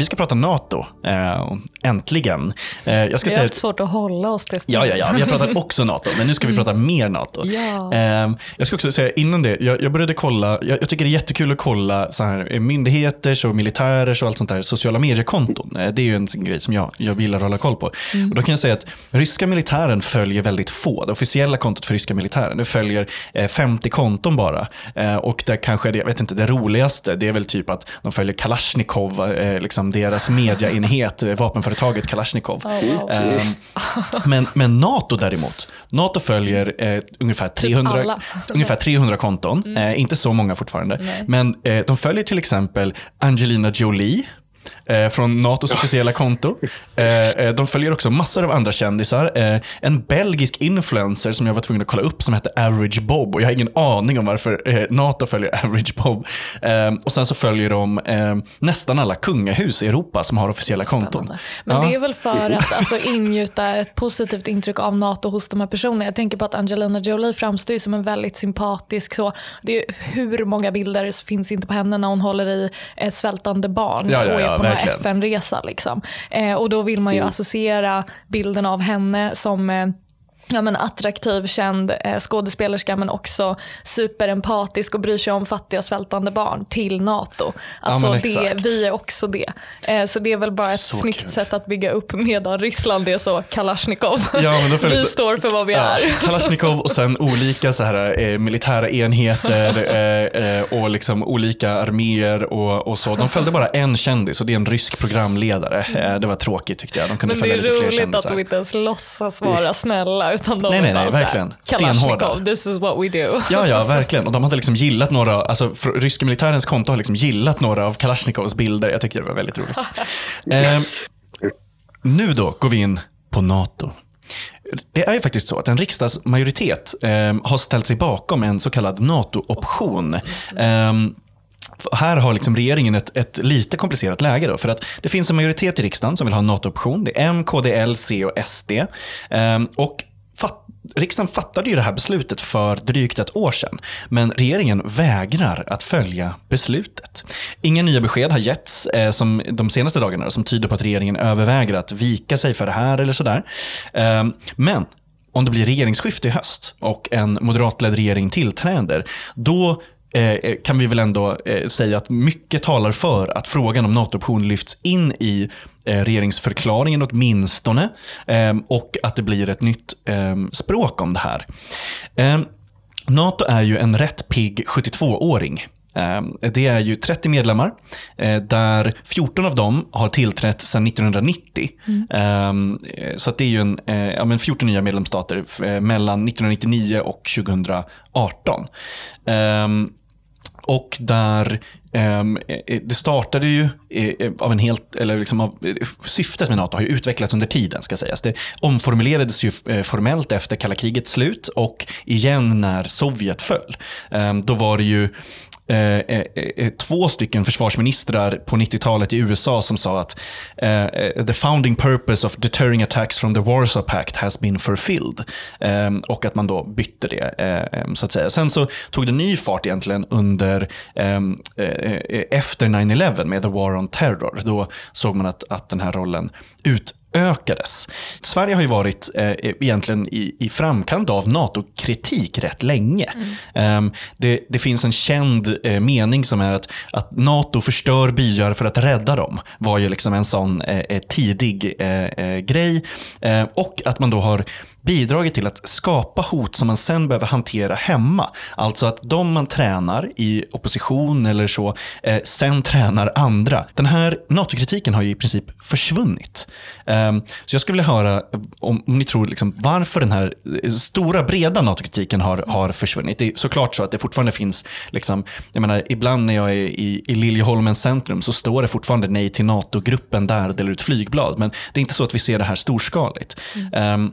Vi ska prata NATO, eh, äntligen. Eh, jag ska Vi har säga haft svårt att hålla oss till Ja, ja, ja. Vi har pratat också NATO, men nu ska vi prata mer NATO. Ja. Eh, jag ska också säga innan det, jag, jag började kolla, jag, jag tycker det är jättekul att kolla så här, eh, myndigheters och militärers och allt sånt där sociala mediekonton. Eh, det är ju en grej som jag, jag gillar att hålla koll på. Och då kan jag säga att ryska militären följer väldigt få. Det officiella kontot för ryska militären, det följer eh, 50 konton bara. Eh, och det kanske, det, jag vet inte, det roligaste, det är väl typ att de följer Kalashnikov, eh, deras mediaenhet, eh, vapenföretaget Kalashnikov. wow. Eh, men, men NATO däremot, NATO följer eh, ungefär, 300, alla. Mm. ungefär 300 konton, eh, inte så många fortfarande. Men eh, de följer till exempel Angelina Jolie, från NATOs officiella konto. Eh, eh, de följer också massor av andra kändisar. Eh, en belgisk influencer som jag var tvungen att kolla upp som heter Average Bob. Och jag har ingen aning om varför eh, NATO följer Average Bob. Eh, och sen så följer de eh, nästan alla kungahus i Europa som har officiella konton. Men Ja. det är väl för att alltså, ingjuta ett positivt intryck av NATO hos de här personerna. Jag tänker på att Angelina Jolie framstår som en väldigt sympatisk så. Det är, hur många bilder finns inte på henne när hon håller i eh, svältande barn Ja, ja, och är på. FN-resa. Liksom. Eh, och då vill man ju associera bilden av henne som eh, ja, men attraktiv, känd eh, skådespelerska men också superempatisk och bryr sig om fattiga svältande barn till NATO. Alltså men det, vi är också det. Eh, så det är väl bara ett Så snyggt kul. sätt att bygga upp medan Ryssland är så Kalashnikov. Ja, vi står för vad vi Ja, är. Kalashnikov och sen olika så här, eh, militära enheter eh, eh, och liksom olika arméer och, och så. De följde bara en kändis och det är en rysk programledare. Eh, det var tråkigt tyckte jag. De kunde Men det är roligt att de inte ens låtsas vara snälla utan de Nej, nej, nej, bara verkligen. Kalashnikov, this is what we do. Ja, ja, verkligen. Och de hade liksom gillat några, alltså ryska militärens konto har liksom gillat några av Kalashnikovs bilder. Jag tycker det var väldigt roligt. Eh, nu då går vi in på NATO. Det är ju faktiskt så att en riksdagsmajoritet eh, har ställt sig bakom en så kallad NATO-option. Eh, här har liksom regeringen ett, ett lite komplicerat läge. Då, för att det finns en majoritet i riksdagen som vill ha en NATO-option. Det är M, KD, L, C och SD. Ehm, och riksdagen fattade ju det här beslutet för drygt ett år sedan. Men regeringen vägrar att följa beslutet. Inga nya besked har getts eh, som de senaste dagarna som tyder på att regeringen överväger att vika sig för det här eller sådär. Eh, men om det blir regeringsskifte i höst och en moderatledd regering tillträder, då eh, kan vi väl ändå eh, säga att mycket talar för att frågan om NATO-option lyfts in i Eh, regeringsförklaringen åtminstone ehm, och att det blir ett nytt ehm, språk om det här. Ehm, NATO är ju en rätt pigg 72-åring. Det är ju 30 medlemmar, eh, där 14 av dem har tillträtt sedan 1990. Mm. Så att det är ju en, eh, ja, men 14 nya medlemsstater mellan 1999 och 2018. Och där Ehm, eh, eh, det startade ju eh, av en helt, eller liksom av, syftet med NATO har ju utvecklats under tiden ska sägas. Det omformulerades ju formellt efter kalla krigets slut och igen när Sovjet föll. Ehm, då var det ju Eh, eh, eh, två stycken försvarsministrar på 90-talet i USA som sa att eh, the founding purpose of deterring attacks from the Warsaw Pact has been fulfilled. Eh, och att man då bytte det, eh, ehm, så att säga. Sen så tog det ny fart egentligen under ehm, eh, efter 9-11 med the war on terror. Då såg man att, att den här rollen utökades. Sverige har ju varit eh, egentligen i, i framkant av NATO-kritik rätt länge. Ehm, det, det finns en känd eh, mening som är att, att NATO förstör byar för att rädda dem. var ju liksom en sån eh, eh, tidig eh, eh, grej. Eh, och att man då har bidragit till att skapa hot som man sen behöver hantera hemma. Alltså att de man tränar i opposition eller så, eh, sen tränar andra. Den här NATO-kritiken har ju i princip försvunnit. Ehm, så jag skulle vilja höra om, om ni tror liksom, varför den här eh, stora breda NATO-kritiken har, har försvunnit. Det är såklart så att det fortfarande finns, liksom, jag menar, ibland när jag är i, i Liljeholmens centrum så står det fortfarande nej till NATO-gruppen där och delar ut flygblad. Men det är inte så att vi ser det här storskaligt. Ehm,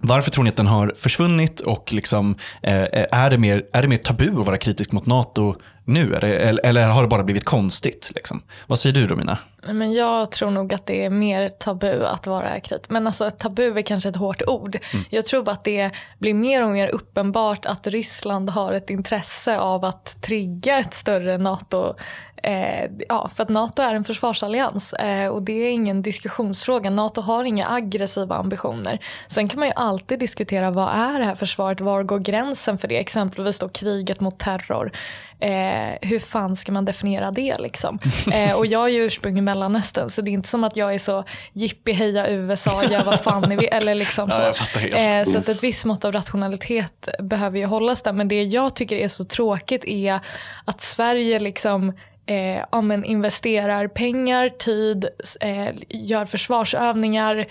varför tror ni att den har försvunnit och liksom, eh, är, det mer, är det mer tabu att vara kritisk mot NATO nu? Det, eller, eller har det bara blivit konstigt? Liksom? Vad säger du Romina? Men jag tror nog att det är mer tabu att vara kritisk. Men alltså tabu är kanske ett hårt ord. Jag tror bara att det blir mer och mer uppenbart att Ryssland har ett intresse av att trigga ett större NATO. Eh, ja, för att NATO är en försvarsallians eh, och det är ingen diskussionsfråga. NATO har inga aggressiva ambitioner. Sen kan man ju alltid diskutera vad är det här försvaret? Var går gränsen för det? Exempelvis då kriget mot terror. Eh, hur fan ska man definiera det liksom? Eh, och jag är ju ursprung i Mellanöstern så det är inte som att jag är så jippi heja USA, gör vad fan ni vill. Eller liksom så. Ja, helt. Eh, så att ett visst mått av rationalitet behöver ju hållas där. Men det jag tycker är så tråkigt är att Sverige liksom eh, ja, men investerar pengar, tid, eh, gör försvarsövningar,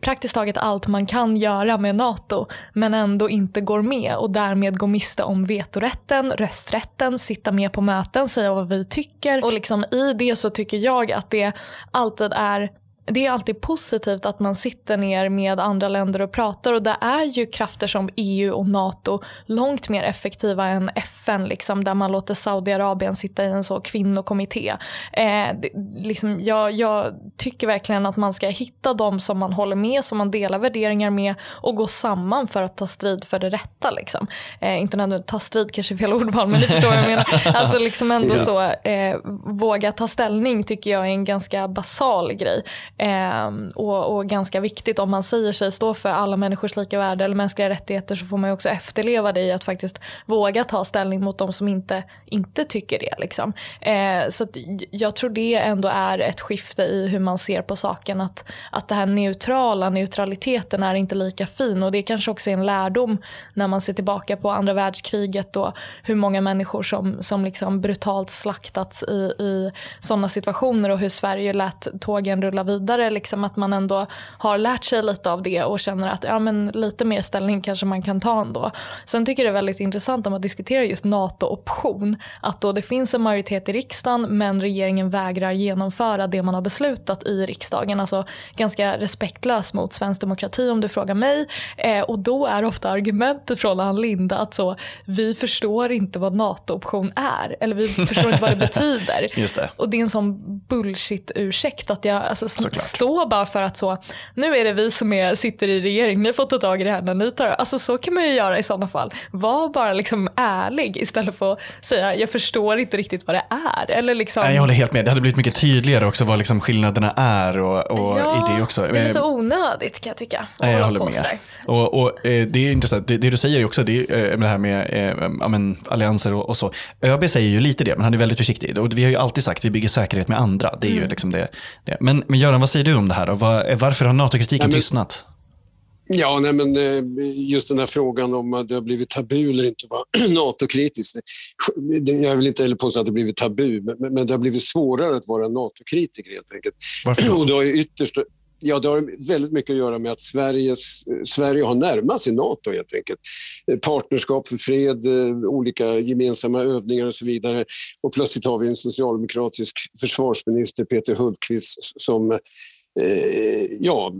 praktiskt taget allt man kan göra med NATO men ändå inte går med och därmed går miste om vetorätten, rösträtten, sitta med på möten, säga vad vi tycker. Och liksom i det så tycker jag att det alltid är det är alltid positivt att man sitter ner med andra länder och pratar och det är ju krafter som EU och NATO långt mer effektiva än FN liksom, där man låter Saudiarabien sitta i en så kvinnokommitté. Eh, det, liksom, jag, jag tycker verkligen att man ska hitta de som man håller med, som man delar värderingar med och gå samman för att ta strid för det rätta. Liksom. Eh, inte nödvändigtvis ta strid kanske är fel ordval men ni förstår vad jag menar. Alltså liksom ändå så, eh, våga ta ställning tycker jag är en ganska basal grej. Eh, och, och, ganska viktigt, om man säger sig stå för alla människors lika värde eller mänskliga rättigheter så får man ju också efterleva det i att faktiskt våga ta ställning mot de som inte, inte tycker det. Liksom. Eh, så jag tror det ändå är ett skifte i hur man ser på saken. Att, att det här neutrala, neutraliteten är inte lika fin och det kanske också är en lärdom när man ser tillbaka på andra världskriget och hur många människor som, som liksom brutalt slaktats i, i sådana situationer och hur Sverige lät tågen rulla vidare. Liksom att man ändå har lärt sig lite av det och känner att ja, men lite mer ställning kanske man kan ta ändå. Sen tycker jag det är väldigt intressant om att diskutera just NATO-option. Att då det finns en majoritet i riksdagen men regeringen vägrar genomföra det man har beslutat i riksdagen. Alltså ganska respektlöst mot svensk demokrati om du frågar mig. Eh, och då är ofta argumentet från Ann Linde att så, vi förstår inte vad NATO-option är. Eller vi förstår inte vad det betyder. Det. Och det är en sån bullshit-ursäkt att jag alltså, står bara för att så, nu är det vi som är, sitter i regering, ni får ta tag i det här när ni tar Alltså så kan man ju göra i sådana fall. Var bara liksom ärlig istället för att säga jag förstår inte riktigt vad det är. Eller liksom... Jag håller helt med. Det hade blivit mycket tydligare också vad liksom skillnaderna är och, och ja, i det också. Det är lite onödigt kan jag tycka. Nej, jag håller med. Och, och eh, det är intressant. Det, det, du säger är också det, eh, det här med eh, ja, men, allianser och, och, så. ÖB säger ju lite det, men han är väldigt försiktig. Och vi har ju alltid sagt vi bygger säkerhet med andra. Det är mm. ju liksom det, det. Men, men Göran, vad säger du om det här? Var, varför har NATO-kritiken tystnat? Ja, nej, men just den här frågan om att det har blivit tabu eller inte vara NATO-kritisk. Jag vill inte heller påstå att det har blivit tabu, men det har blivit svårare att vara NATO-kritiker helt enkelt. Varför Och det har ytterst Ja, det har väldigt mycket att göra med att Sveriges, Sverige har närmat sig Nato helt enkelt. Partnerskap för fred, eh, olika gemensamma övningar och så vidare. Och plötsligt har vi en socialdemokratisk försvarsminister, Peter Hultqvist, som Eh, ja,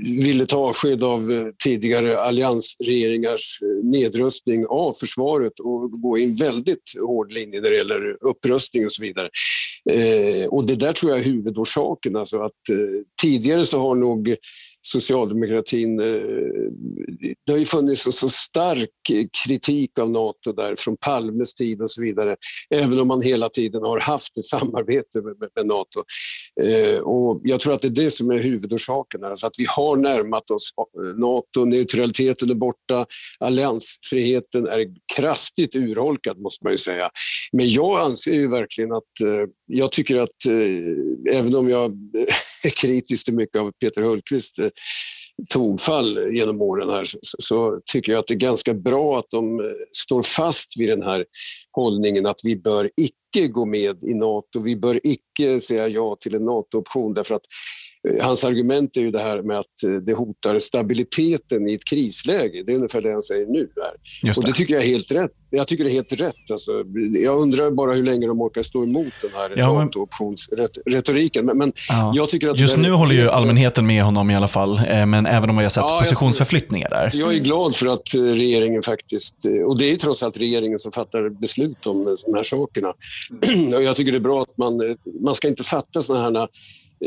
ville ta avsked av eh, tidigare alliansregeringars eh, nedrustning av försvaret och gå i en väldigt hård linje när det gäller upprustning och så vidare. Eh, och det där tror jag är huvudorsaken. Alltså att eh, tidigare så har nog socialdemokratin... Eh, det har ju funnits en så stark kritik av Nato där från Palmes tid och så vidare. Även om man hela tiden har haft ett samarbete med, med Nato. Eh, och jag tror att det är det som är huvudorsaken. Alltså att vi har närmat oss eh, Nato, neutraliteten är borta, alliansfriheten är kraftigt urholkad måste man ju säga. Men jag anser ju verkligen att, jag tycker att även om jag är kritisk till mycket av Peter Hultqvist tonfall genom åren här så, så, tycker jag att det är ganska bra att de eh, står fast vid den här hållningen att vi bör icke gå med i Nato, vi bör icke säga ja till en NATO-option därför att hans argument är ju det här med att eh, det hotar stabiliteten i ett krisläge. Det är ungefär det han säger nu. Det. Och det tycker jag är helt rätt. Jag tycker det är helt rätt. Alltså, jag undrar bara hur länge de orkar stå emot den här ja, men... optionsretoriken. Men, men ja. jag tycker att Just nu håller ju allmänheten med honom i alla fall, eh, men även om vi har sett ja, positionsförflyttningar där. Jag är glad för att regeringen faktiskt, och det är trots allt regeringen som fattar beslut om de här sakerna. jag tycker det är bra att man, man ska inte fatta sådana här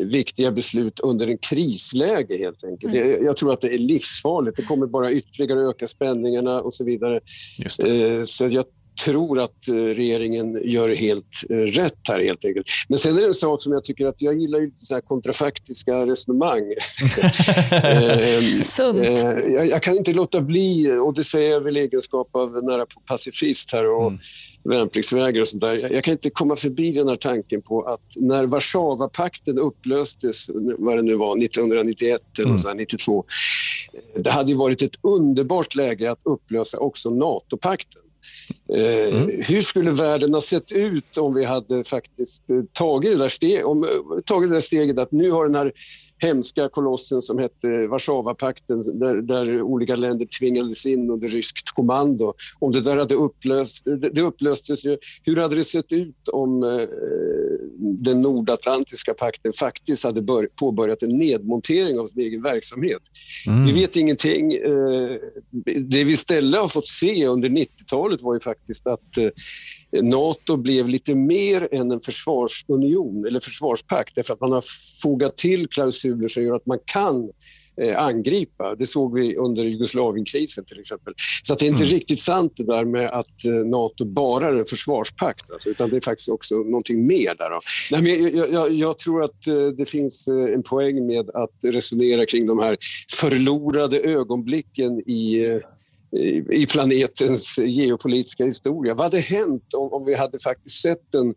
viktiga beslut under en krisläge helt enkelt. Mm. Jag tror att det är livsfarligt. Det kommer bara ytterligare öka spänningarna och så vidare. Eh, så jag tror att eh, regeringen gör helt eh, rätt här helt enkelt. Men sen är det en sak som jag tycker att jag gillar lite så här kontrafaktiska resonemang. Sunt. jag, kan inte låta bli, och det säger jag väl i egenskap av nära pacifist här och mm värnpliktsvägrare och sånt där. Jag kan inte komma förbi den här tanken på att när Warszawapakten upplöstes, vad det nu var, 1991 eller mm. så 92. Det hade ju varit ett underbart läge att upplösa också NATO-pakten. Eh, mm. hur skulle världen ha sett ut om vi hade faktiskt eh, tagit det där, steg, om, eh, tagit det där steget att nu har den här hemska kolossen som hette Warszawapakten där, där olika länder tvingades in under ryskt kommando. Om det där hade upplöst, det, upplöstes ju. Hur hade det sett ut om eh, den nordatlantiska pakten faktiskt hade bör, påbörjat en nedmontering av sin egen verksamhet? Mm. Vi vet ingenting. Eh, det vi istället har fått se under 90-talet var ju faktiskt att eh, Nato blev lite mer än en försvarsunion eller försvarspakt därför att man har fogat till klausuler som gör att man kan eh, angripa. Det såg vi under Jugoslavienkrisen till exempel. Så att det är inte Mm. riktigt sant det där med att eh, Nato bara är en försvarspakt, alltså, utan det är faktiskt också någonting mer där. Då. Nej, men jag, jag, jag tror att eh, det finns en poäng med att resonera kring de här förlorade ögonblicken i i i planetens geopolitiska historia. Vad hade hänt om, om vi hade faktiskt sett en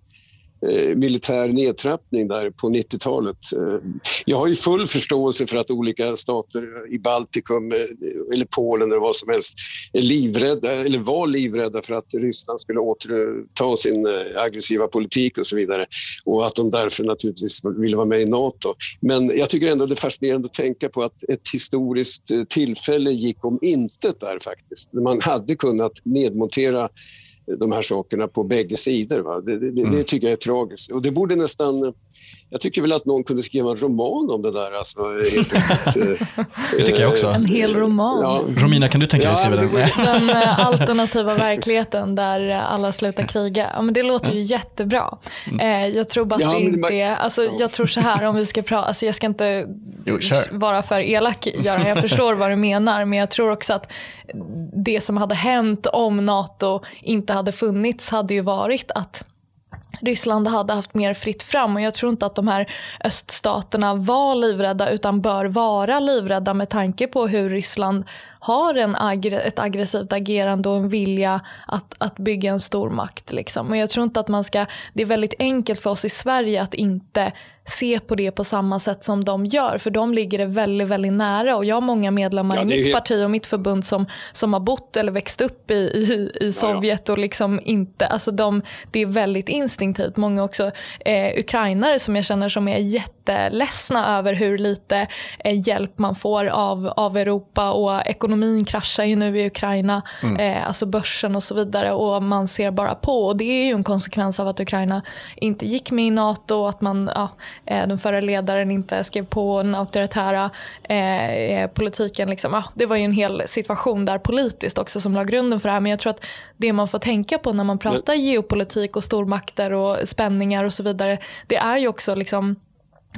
eh, militär nedtrappning där på 90-talet? Eh, jag har ju full förståelse för att olika stater i Baltikum eh, eller Polen eller vad som helst är livrädda, eller var livrädda för att Ryssland skulle återta sin eh, aggressiva politik och så vidare och att de därför naturligtvis ville vara med i Nato. Men jag tycker ändå det är fascinerande att tänka på att ett historiskt tillfälle gick om intet där faktiskt. Man hade kunnat nedmontera de här sakerna på bägge sidor. Va? Det, det, det tycker jag är tragiskt. Och det borde nästan... Jag tycker väl att någon kunde skriva en roman om det där. Alltså, helt. Det tycker jag också. En hel roman. Ja, Romina, kan du tänka dig att Ja, skriva den? Den eh, alternativa verkligheten där alla slutar kriga. Ja, men det låter ju jättebra. Eh, jag tror bara att Ja, det men inte är... Alltså, jag tror så här, om vi ska prata... Alltså, jag ska inte Jo, vara för elak, Göran. Jag förstår vad du menar. Men jag tror också att det som hade hänt om NATO inte hade funnits hade ju varit att Ryssland hade haft mer fritt fram. Och jag tror inte att de här öststaterna var livrädda utan bör vara livrädda med tanke på hur Ryssland har en aggre- ett aggressivt agerande och en vilja att, att bygga en stor makt. Liksom. Och jag tror inte att man ska, det är väldigt enkelt för oss i Sverige att inte se på det på samma sätt som de gör för de ligger det väldigt, väldigt nära och jag har många medlemmar Ja, i mitt helt- parti och mitt förbund som, som har bott eller växt upp i, i, i Sovjet och liksom inte, alltså de, det är väldigt instinktivt. Många också eh, ukrainare som jag känner som är jätteledsna över hur lite eh, hjälp man får av, av Europa och ekonomin kraschar ju nu i Ukraina, eh, alltså börsen och så vidare och man ser bara på och det är ju en konsekvens av att Ukraina inte gick med i NATO och att man, ja, eh, den förra ledaren inte skrev på den auktoritära eh, politiken. Liksom. Ja, det var ju en hel situation där politiskt också som la grunden för det här. Men jag tror att det man får tänka på när man pratar geopolitik och stormakter och spänningar och så vidare, det är ju också liksom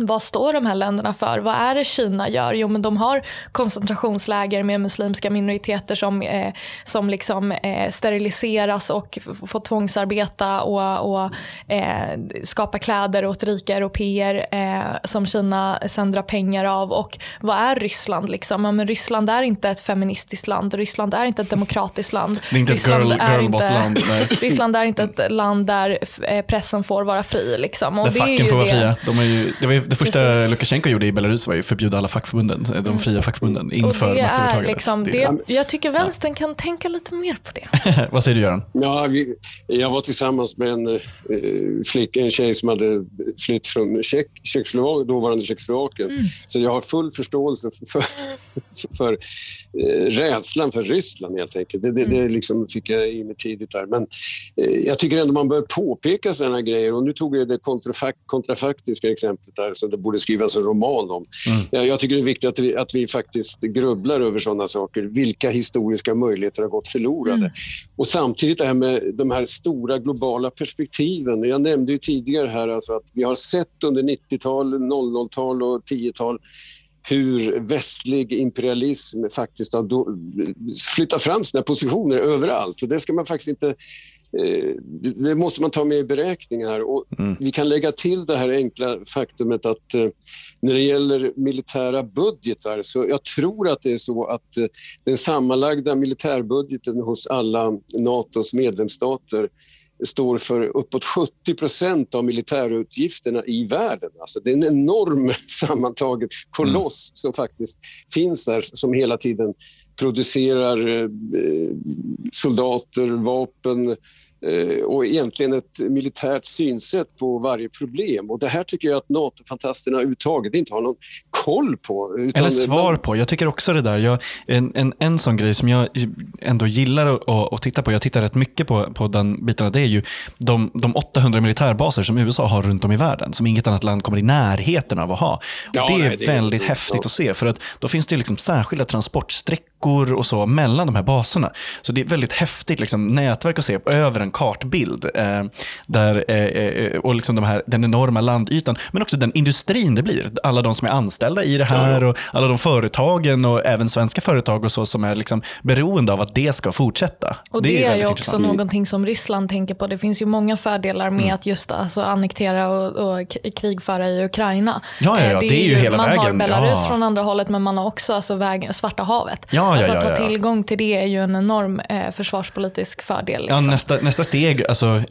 vad står de här länderna för? Vad är det Kina gör? Jo, men de har koncentrationsläger med muslimska minoriteter som, eh, som liksom, eh, steriliseras och får tvångsarbeta och, och eh, skapa kläder åt rika europeer eh, som Kina sen drar pengar av. Och vad är Ryssland? Liksom? Ja, men Ryssland är inte ett feministiskt land. Ryssland är inte ett demokratiskt land. Det är inte ett Ryssland girl- är girlboss-land, nej. Ryssland är inte ett land där eh, pressen får vara fri. Liksom. Och Där det är facken får vara fria. De är ju, det, var ju, det första Precis. Lukasjenko gjorde i Belarus var ju förbjuda alla fackförbunden, de fria fackförbunden, inför maktövertagandet. liksom, Det- jag tycker vänstern kan tänka lite mer på det. Vad säger du Göran? Ja, vi, jag var tillsammans med en eh, flicka, en tjej som hade flytt från Tjeck, Tjeckoslovakien, dåvarande Tjeckoslovakien. Så jag har full förståelse för, för, för eh, rädslan för Ryssland helt enkelt. Det, det, det liksom fick jag i mig tidigt där. Men eh, jag tycker ändå man bör påpeka sådana grejer. Och nu tog jag det kontrafak kontrafaktiska exemplet där som det borde skrivas en roman om. Jag, jag tycker det är viktigt att vi, att vi faktiskt grubblar över sådana saker. Vilka historiska möjligheter har gått förlorade? Och samtidigt det här med de här stora globala perspektiven. Jag nämnde ju tidigare här alltså att vi har sett under 90-tal, 00-tal och 10-tal hur västlig imperialism faktiskt har flyttat fram sina positioner överallt. Och det ska man faktiskt inte eh, det det måste man ta med i beräkningen här. Och Vi kan lägga till det här enkla faktumet att eh, när det gäller militära budgetar så jag tror att det är så att eh, den sammanlagda militärbudgeten hos alla Natos medlemsstater står för uppåt 70 procent av militärutgifterna i världen. Alltså det är en enorm sammantagen koloss som faktiskt finns där som hela tiden producerar eh, soldater, vapen och egentligen ett militärt synsätt på varje problem. Och Det här tycker jag att NATO-fantasterna överhuvudtaget inte har någon koll på. Eller svar på. Jag tycker också det där. Jag, en, en, en sån grej som jag ändå gillar att, att, titta på, jag tittar rätt mycket på, på den biten, det är ju de, de 800 militärbaser som USA har runt om i världen, som inget annat land kommer i närheten av att ha. Och Ja, det är nej, det är- väldigt ja. häftigt att se, för att då finns det liksom särskilda transportsträckor och så mellan de här baserna. Så det är väldigt häftigt liksom, nätverk att se över en kartbild. Eh, där, eh, eh, och liksom de här, den enorma landytan, men också den industrin det blir. Alla de som är anställda i det här och alla de företagen och även svenska företag och så som är liksom beroende av att det ska fortsätta. Och det, är, väldigt ju också intressant. någonting som Ryssland tänker på. Det finns ju många fördelar med att just alltså, annektera och, och krigföra i Ukraina. Ja, ja, ja, Eh, det är ju hela man har vägen. Belarus Ja. från andra hållet, men man har också alltså, vägen, Svarta havet. Ja, ja, alltså, ja, att ha tillgång till det är ju en enorm eh, försvarspolitisk fördel. Liksom. nästa, nästa steg, alltså,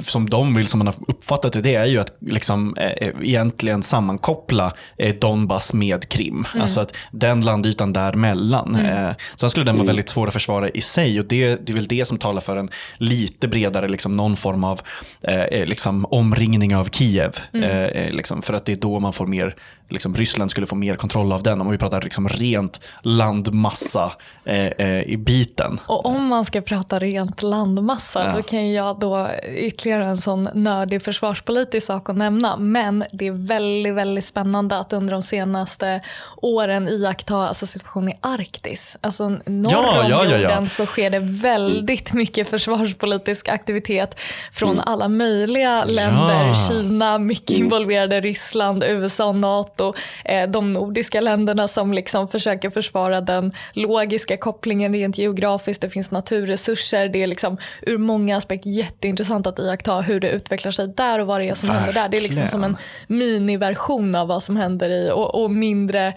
som de vill, som man har uppfattat det, det är ju att liksom, eh, egentligen sammankoppla eh, Donbass med Krim. Alltså att den landytan däremellan. Eh, sen skulle den vara väldigt svår att försvara i sig och det, det är väl det som talar för en lite bredare, liksom, någon form av eh, eh, liksom, omringning av Kiev. Eh, eh, liksom, för att det är då man får mer, liksom, Ryssland skulle få mer kontroll av den. Om vi pratar liksom, rent landmassa eh, eh, i biten. Och om man ska prata rent landmassa, Ja. då kan jag då ytterligare en sån nördig försvarspolitisk sak att nämna. Men det är väldigt, väldigt spännande att under de senaste åren iaktta alltså situationen i Arktis. Alltså norr Ja, om ja, ja, ja. jorden så sker det väldigt mycket försvarspolitisk aktivitet från alla möjliga länder. Kina, mycket involverade, Ryssland, USA, NATO, eh, de nordiska länderna som liksom försöker försvara den logiska kopplingen rent geografiskt. Det finns naturresurser. Det är liksom ur många aspekter jätteintressant att iaktta hur det utvecklar sig där och vad det är som händer där. Det är liksom som en miniversion av vad som händer i och, och mindre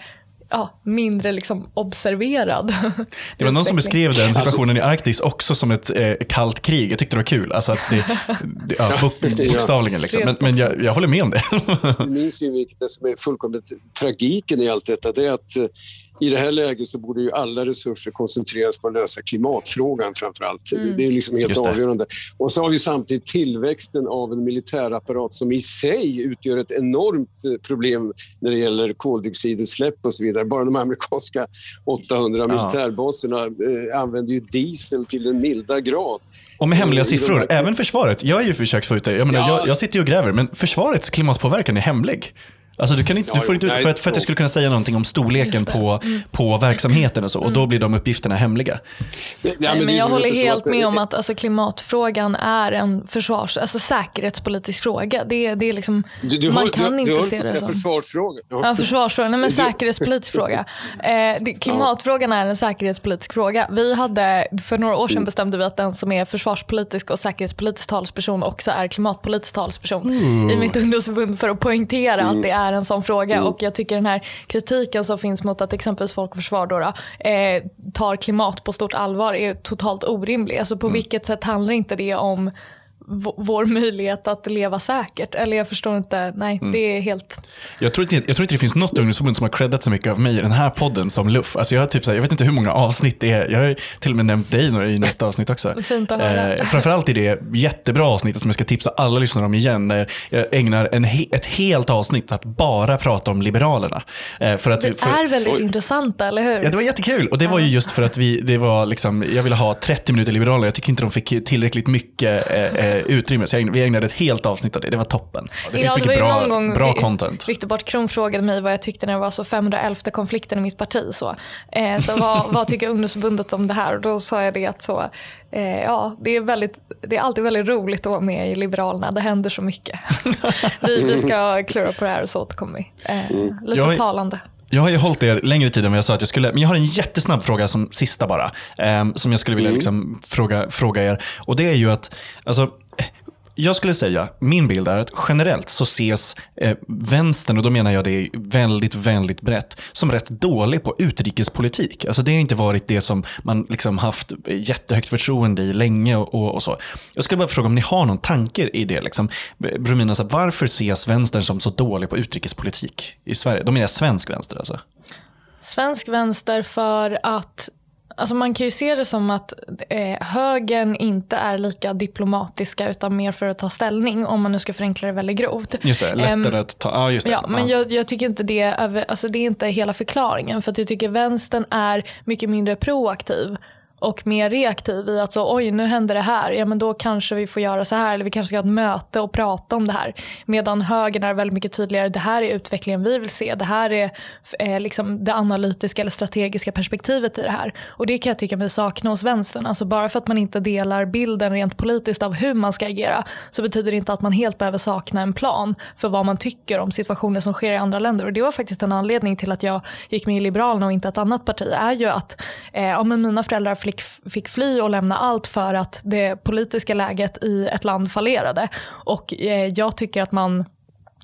Ja, mindre liksom observerad. Det var någon som beskrev den situationen i Arktis också som ett eh, kallt krig. Jag tyckte det var kul. Alltså att det, det, ja, bok, bokstavligen. Liksom. Men, men jag, jag håller med om det. Min synvinkel, det som är fullkomligt tragiken i allt detta, det är att eh, i det här läget så borde ju alla resurser koncentreras på att lösa klimatfrågan framför allt. Det är liksom helt avgörande. Och så har vi samtidigt tillväxten av en militärapparat som i sig utgör ett enormt eh, problem när det gäller koldioxidutsläpp och så vidare. Bara de amerikanska 800 militärbaserna eh, använder ju diesel till en milda grad. Och med hemliga de siffror. här- Även försvaret. Jag har ju försökt få ut det. Jag, menar, Ja. jag, jag sitter ju och gräver, men försvarets klimatpåverkan är hemlig. Alltså du kan inte, du får inte, för, att, för att jag skulle kunna säga någonting om storleken det. Mm. på, på verksamheten och så. Och då blir de uppgifterna hemliga. Nej, men jag håller helt med om att alltså, klimatfrågan är en försvars, alltså, säkerhetspolitisk fråga. Det, är- det är liksom, Du, du man kan du, inte se det som... försvarsfråga. Ja, försvarsfrågan. Nej, men säkerhetspolitisk fråga. Eh, det, klimatfrågan är en säkerhetspolitisk fråga. Vi hade, för några år sedan bestämde vi att den som är försvarspolitisk och säkerhetspolitisk talesperson också är klimatpolitisk talesperson i mitt ungdomsförbund för att poängtera att det är en sån fråga. Och jag tycker den här kritiken som finns mot att exempelvis Folk och Försvar då, då, eh, tar klimat på stort allvar är totalt orimlig. Alltså på vilket sätt handlar inte det om vår möjlighet att leva säkert? Eller jag förstår inte. Nej, det är helt... Jag tror, inte, jag tror inte det finns något ungdomsförbund som har creddat så mycket av mig i den här podden som Luff. Alltså jag, har typ så här, jag vet inte hur många avsnitt det är. Jag har till och med nämnt dig några- i något avsnitt också. Fint att höra. Eh, framförallt i det jättebra avsnittet som jag ska tipsa alla lyssnare om igen. Där jag ägnar en he, ett helt avsnitt att bara prata om Liberalerna. Eh, för att, Det för, är väldigt intressant, eller hur? Ja, det var jättekul. Och det var ju just för att vi, det var liksom, jag ville ha 30 minuter Liberaler. Jag tycker inte de fick tillräckligt mycket eh, eh, utrymme. Så vi ägnade ett helt avsnitt av det. Det var toppen. Det finns Ja, det mycket bra, gång bra content. Viktor Bart Kron frågade mig vad jag tyckte när det var så 511 konflikten i mitt parti. Så, eh, så vad, vad tycker ungdomsförbundet om det här? Och då sa jag det att så, eh, ja, det, är väldigt, det är alltid väldigt roligt att vara med i Liberalerna. Det händer så mycket. vi, vi ska klura på det här och så återkommer vi. Eh, lite Jag talande. Jag har ju hållit er längre tid än vad jag sa att jag skulle, men jag har en jättesnabb fråga som sista bara. ehm, som jag skulle vilja liksom fråga, fråga er. Och det är ju att, alltså, eh, jag skulle säga, min bild är att generellt så ses eh, vänstern, och då menar jag det väldigt, väldigt brett, som rätt dålig på utrikespolitik. Alltså det har inte varit det som man liksom haft jättehögt förtroende i länge och, och, och så. Jag skulle bara fråga om ni har någon tanke i det. Liksom. Bromina, så varför ses vänstern som så dålig på utrikespolitik i Sverige? Då menar jag svensk vänster alltså. Svensk vänster för att Alltså man kan ju se det som att eh, högern inte är lika diplomatiska utan mer för att ta ställning om man nu ska förenkla det väldigt grovt. Just det, lättare att ta... Ja, just det. Ja, men jag, jag tycker inte det, över- alltså det är inte hela förklaringen. För att jag tycker vänstern är mycket mindre proaktiv och mer reaktiv i att så, oj nu händer det här, ja men då kanske vi får göra så här eller vi kanske ska ha ett möte och prata om det här. Medan högern är väldigt mycket tydligare, det här är utvecklingen vi vill se, det här är eh, liksom det analytiska eller strategiska perspektivet i det här. Och det kan jag tycka mig sakna hos vänstern. Alltså bara för att man inte delar bilden rent politiskt av hur man ska agera så betyder det inte att man helt behöver sakna en plan för vad man tycker om situationer som sker i andra länder. Och det var faktiskt en anledning till att jag gick med i Liberalerna och inte ett annat parti är ju att eh, ja, men mina föräldrar fick, fick fly och lämna allt för att det politiska läget i ett land fallerade. Och eh, jag tycker att man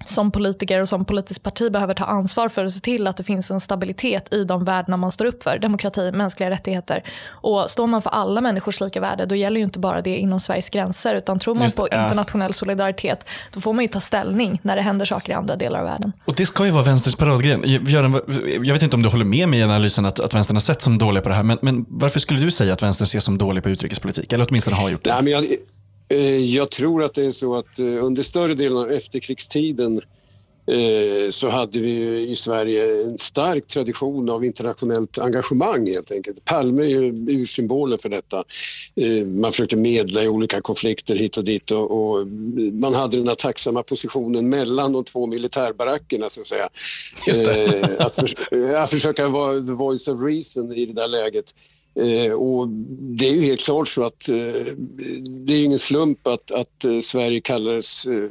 som politiker och som politiskt parti behöver ta ansvar för att se till att det finns en stabilitet i de värdena man står upp för. Demokrati, mänskliga rättigheter. Och står man för alla människors lika värde då gäller ju inte bara det inom Sveriges gränser utan tror man Just på ja. internationell solidaritet då får man ju ta ställning när det händer saker i andra delar av världen. Och det ska ju vara vänsterns paradgren. Göran, jag vet inte om du håller med mig i analysen att, att vänstern har sett som dåliga på det här, men, men varför skulle du säga att vänstern ses som dålig på utrikespolitik? Eller åtminstone har gjort det? Nej, men jag, jag tror att det är så att eh, under större delen av efterkrigstiden eh, så hade vi i Sverige en stark tradition av internationellt engagemang helt enkelt. Palme är ju ursymbolen för detta. Eh, man försökte medla i olika konflikter hit och dit och, man hade den här tacksamma positionen mellan de två militärbarackerna så att säga. Eh, att, eh, att försöka vara the voice of reason i det där läget. Eh, och det är ju helt klart så att eh, det är ingen slump att, att eh, Sverige kallades eh,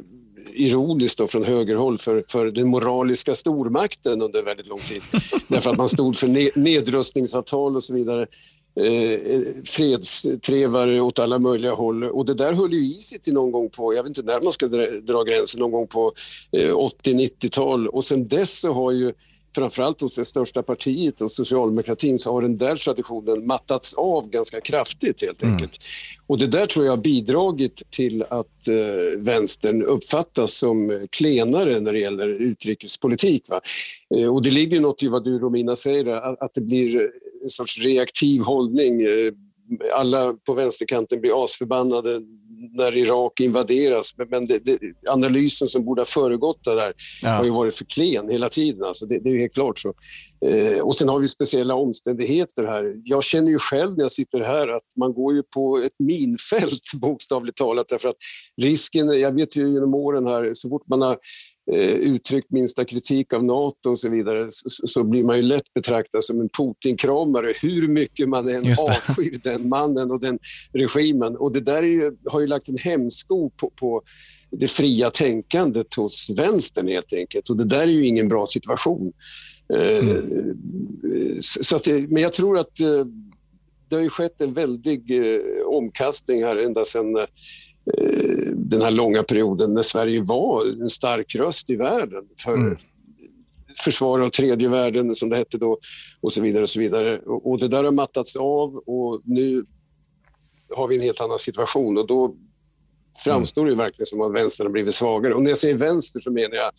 ironiskt då från högerhåll för, för den moraliska stormakten under väldigt lång tid. Därför att man stod för ne- nedrustningsavtal och så vidare. Eh, fredstrevare åt alla möjliga håll. Och det där höll ju i sig till någon gång på, jag vet inte när man ska dra, dra gränsen, någon gång på eh, 80-90-tal. Och sen dess så har ju framförallt hos det största partiet och socialdemokratin så har den där traditionen mattats av ganska kraftigt helt enkelt. Och det där tror jag har bidragit till att eh, vänstern uppfattas som klenare när det gäller utrikespolitik. Va? Eh, och det ligger något i vad du Romina säger, att, att det blir en sorts reaktiv hållning. Eh, alla på vänsterkanten blir asförbannade när Irak invaderas. Men- Men det, det, analysen som borde ha föregått det där Ja. har ju varit för klen hela tiden. Alltså det, det är helt klart så. Eh, och sen har vi speciella omständigheter här. Jag känner ju själv när jag sitter här att man går ju på ett minfält bokstavligt talat. Därför att risken, jag vet ju genom åren här, så fort man har uttryckt minsta kritik av Nato och så vidare så, blir man ju lätt betraktad som en Putin-kramare hur mycket man än avskyr den mannen och den regimen. Och det där är ju, har ju lagt en hämsko på, på det fria tänkandet hos vänstern helt enkelt. Och det där är ju ingen bra situation. Eh, så så att, det- men jag tror att eh, det har ju skett en väldig eh, omkastning här ända sedan eh, den här långa perioden när Sverige var en stark röst i världen för försvar av tredje världen som det hette då och så vidare. Och så vidare. Och, och det där har mattats av och nu har vi en helt annan situation och då framstår det ju verkligen som att vänstern har blivit svagare. Och när jag säger vänster så menar jag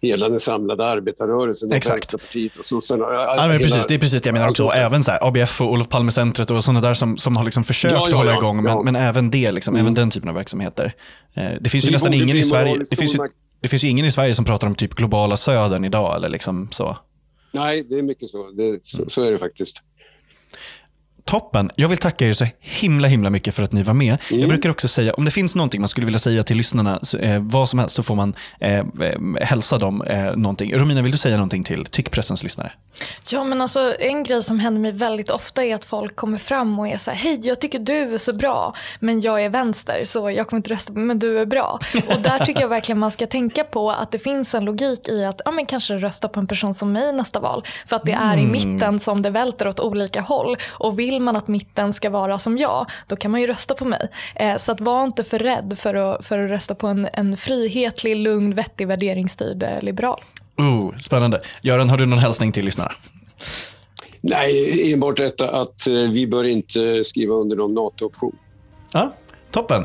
hela den samlade arbetarrörelsen, Exakt. Vänsterpartiet och sossarna. Ja, men precis, det är precis det jag menar också. Och även så här, ABF och Olof Palme-centret och sådana där som, som har liksom försökt Ja, ja, hålla igång, men, men även det, liksom, även den typen av verksamheter. Eh, Det finns ju Vi nästan ingen i Sverige, det finns, ju, det finns ju ingen i Sverige som pratar om typ globala södern idag eller liksom så. Nej, det är mycket så. Det, så, så är det faktiskt. Toppen. Jag vill tacka er så himla himla mycket för att ni var med. Jag brukar också säga, om det finns någonting man skulle vilja säga till lyssnarna, så, eh, vad som helst, så får man eh, eh, hälsa dem eh, någonting. Romina, vill du säga någonting till Tyckpressens lyssnare? Ja, men alltså, en grej som händer mig väldigt ofta är att folk kommer fram och är så här, hej, jag tycker du är så bra, men jag är vänster, så jag kommer inte rösta på men du är bra. Och där tycker jag verkligen man ska tänka på att det finns en logik i att ja, men kanske rösta på en person som mig nästa val, för att det är i mitten som det välter åt olika håll. Och vill man att mitten ska vara som jag, då kan man ju rösta på mig. Eh, så att var inte för rädd för att, för att rösta på en, en frihetlig, lugn, vettig, värderingsstyrd eh, liberal. Oh, spännande. Göran, har du någon hälsning till lyssnarna? Nej, enbart detta att eh, vi bör inte skriva under någon NATO-option. Ja, toppen.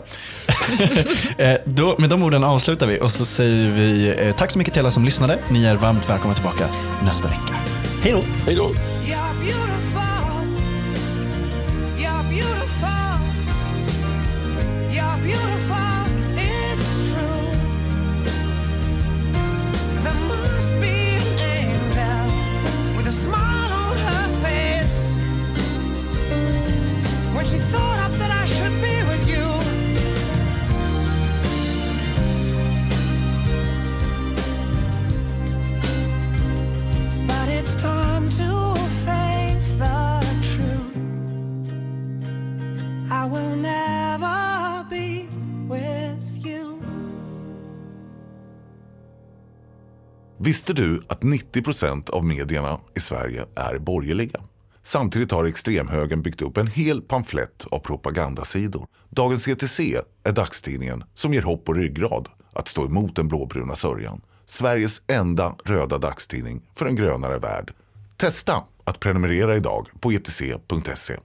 Då, med de orden avslutar vi och så säger vi tack så mycket till alla som lyssnade. Ni är varmt välkomna tillbaka nästa vecka. Hej då! Hej då! To face the truth. I will never be with you. Visste du att 90% av medierna i Sverige är borgerliga? Samtidigt har extremhögern byggt upp en hel pamflett av propagandasidor. Dagens ETC är dagstidningen som ger hopp och ryggrad att stå emot den blåbruna sörjan. Sveriges enda röda dagstidning för en grönare värld. Testa att prenumerera idag på etc.se.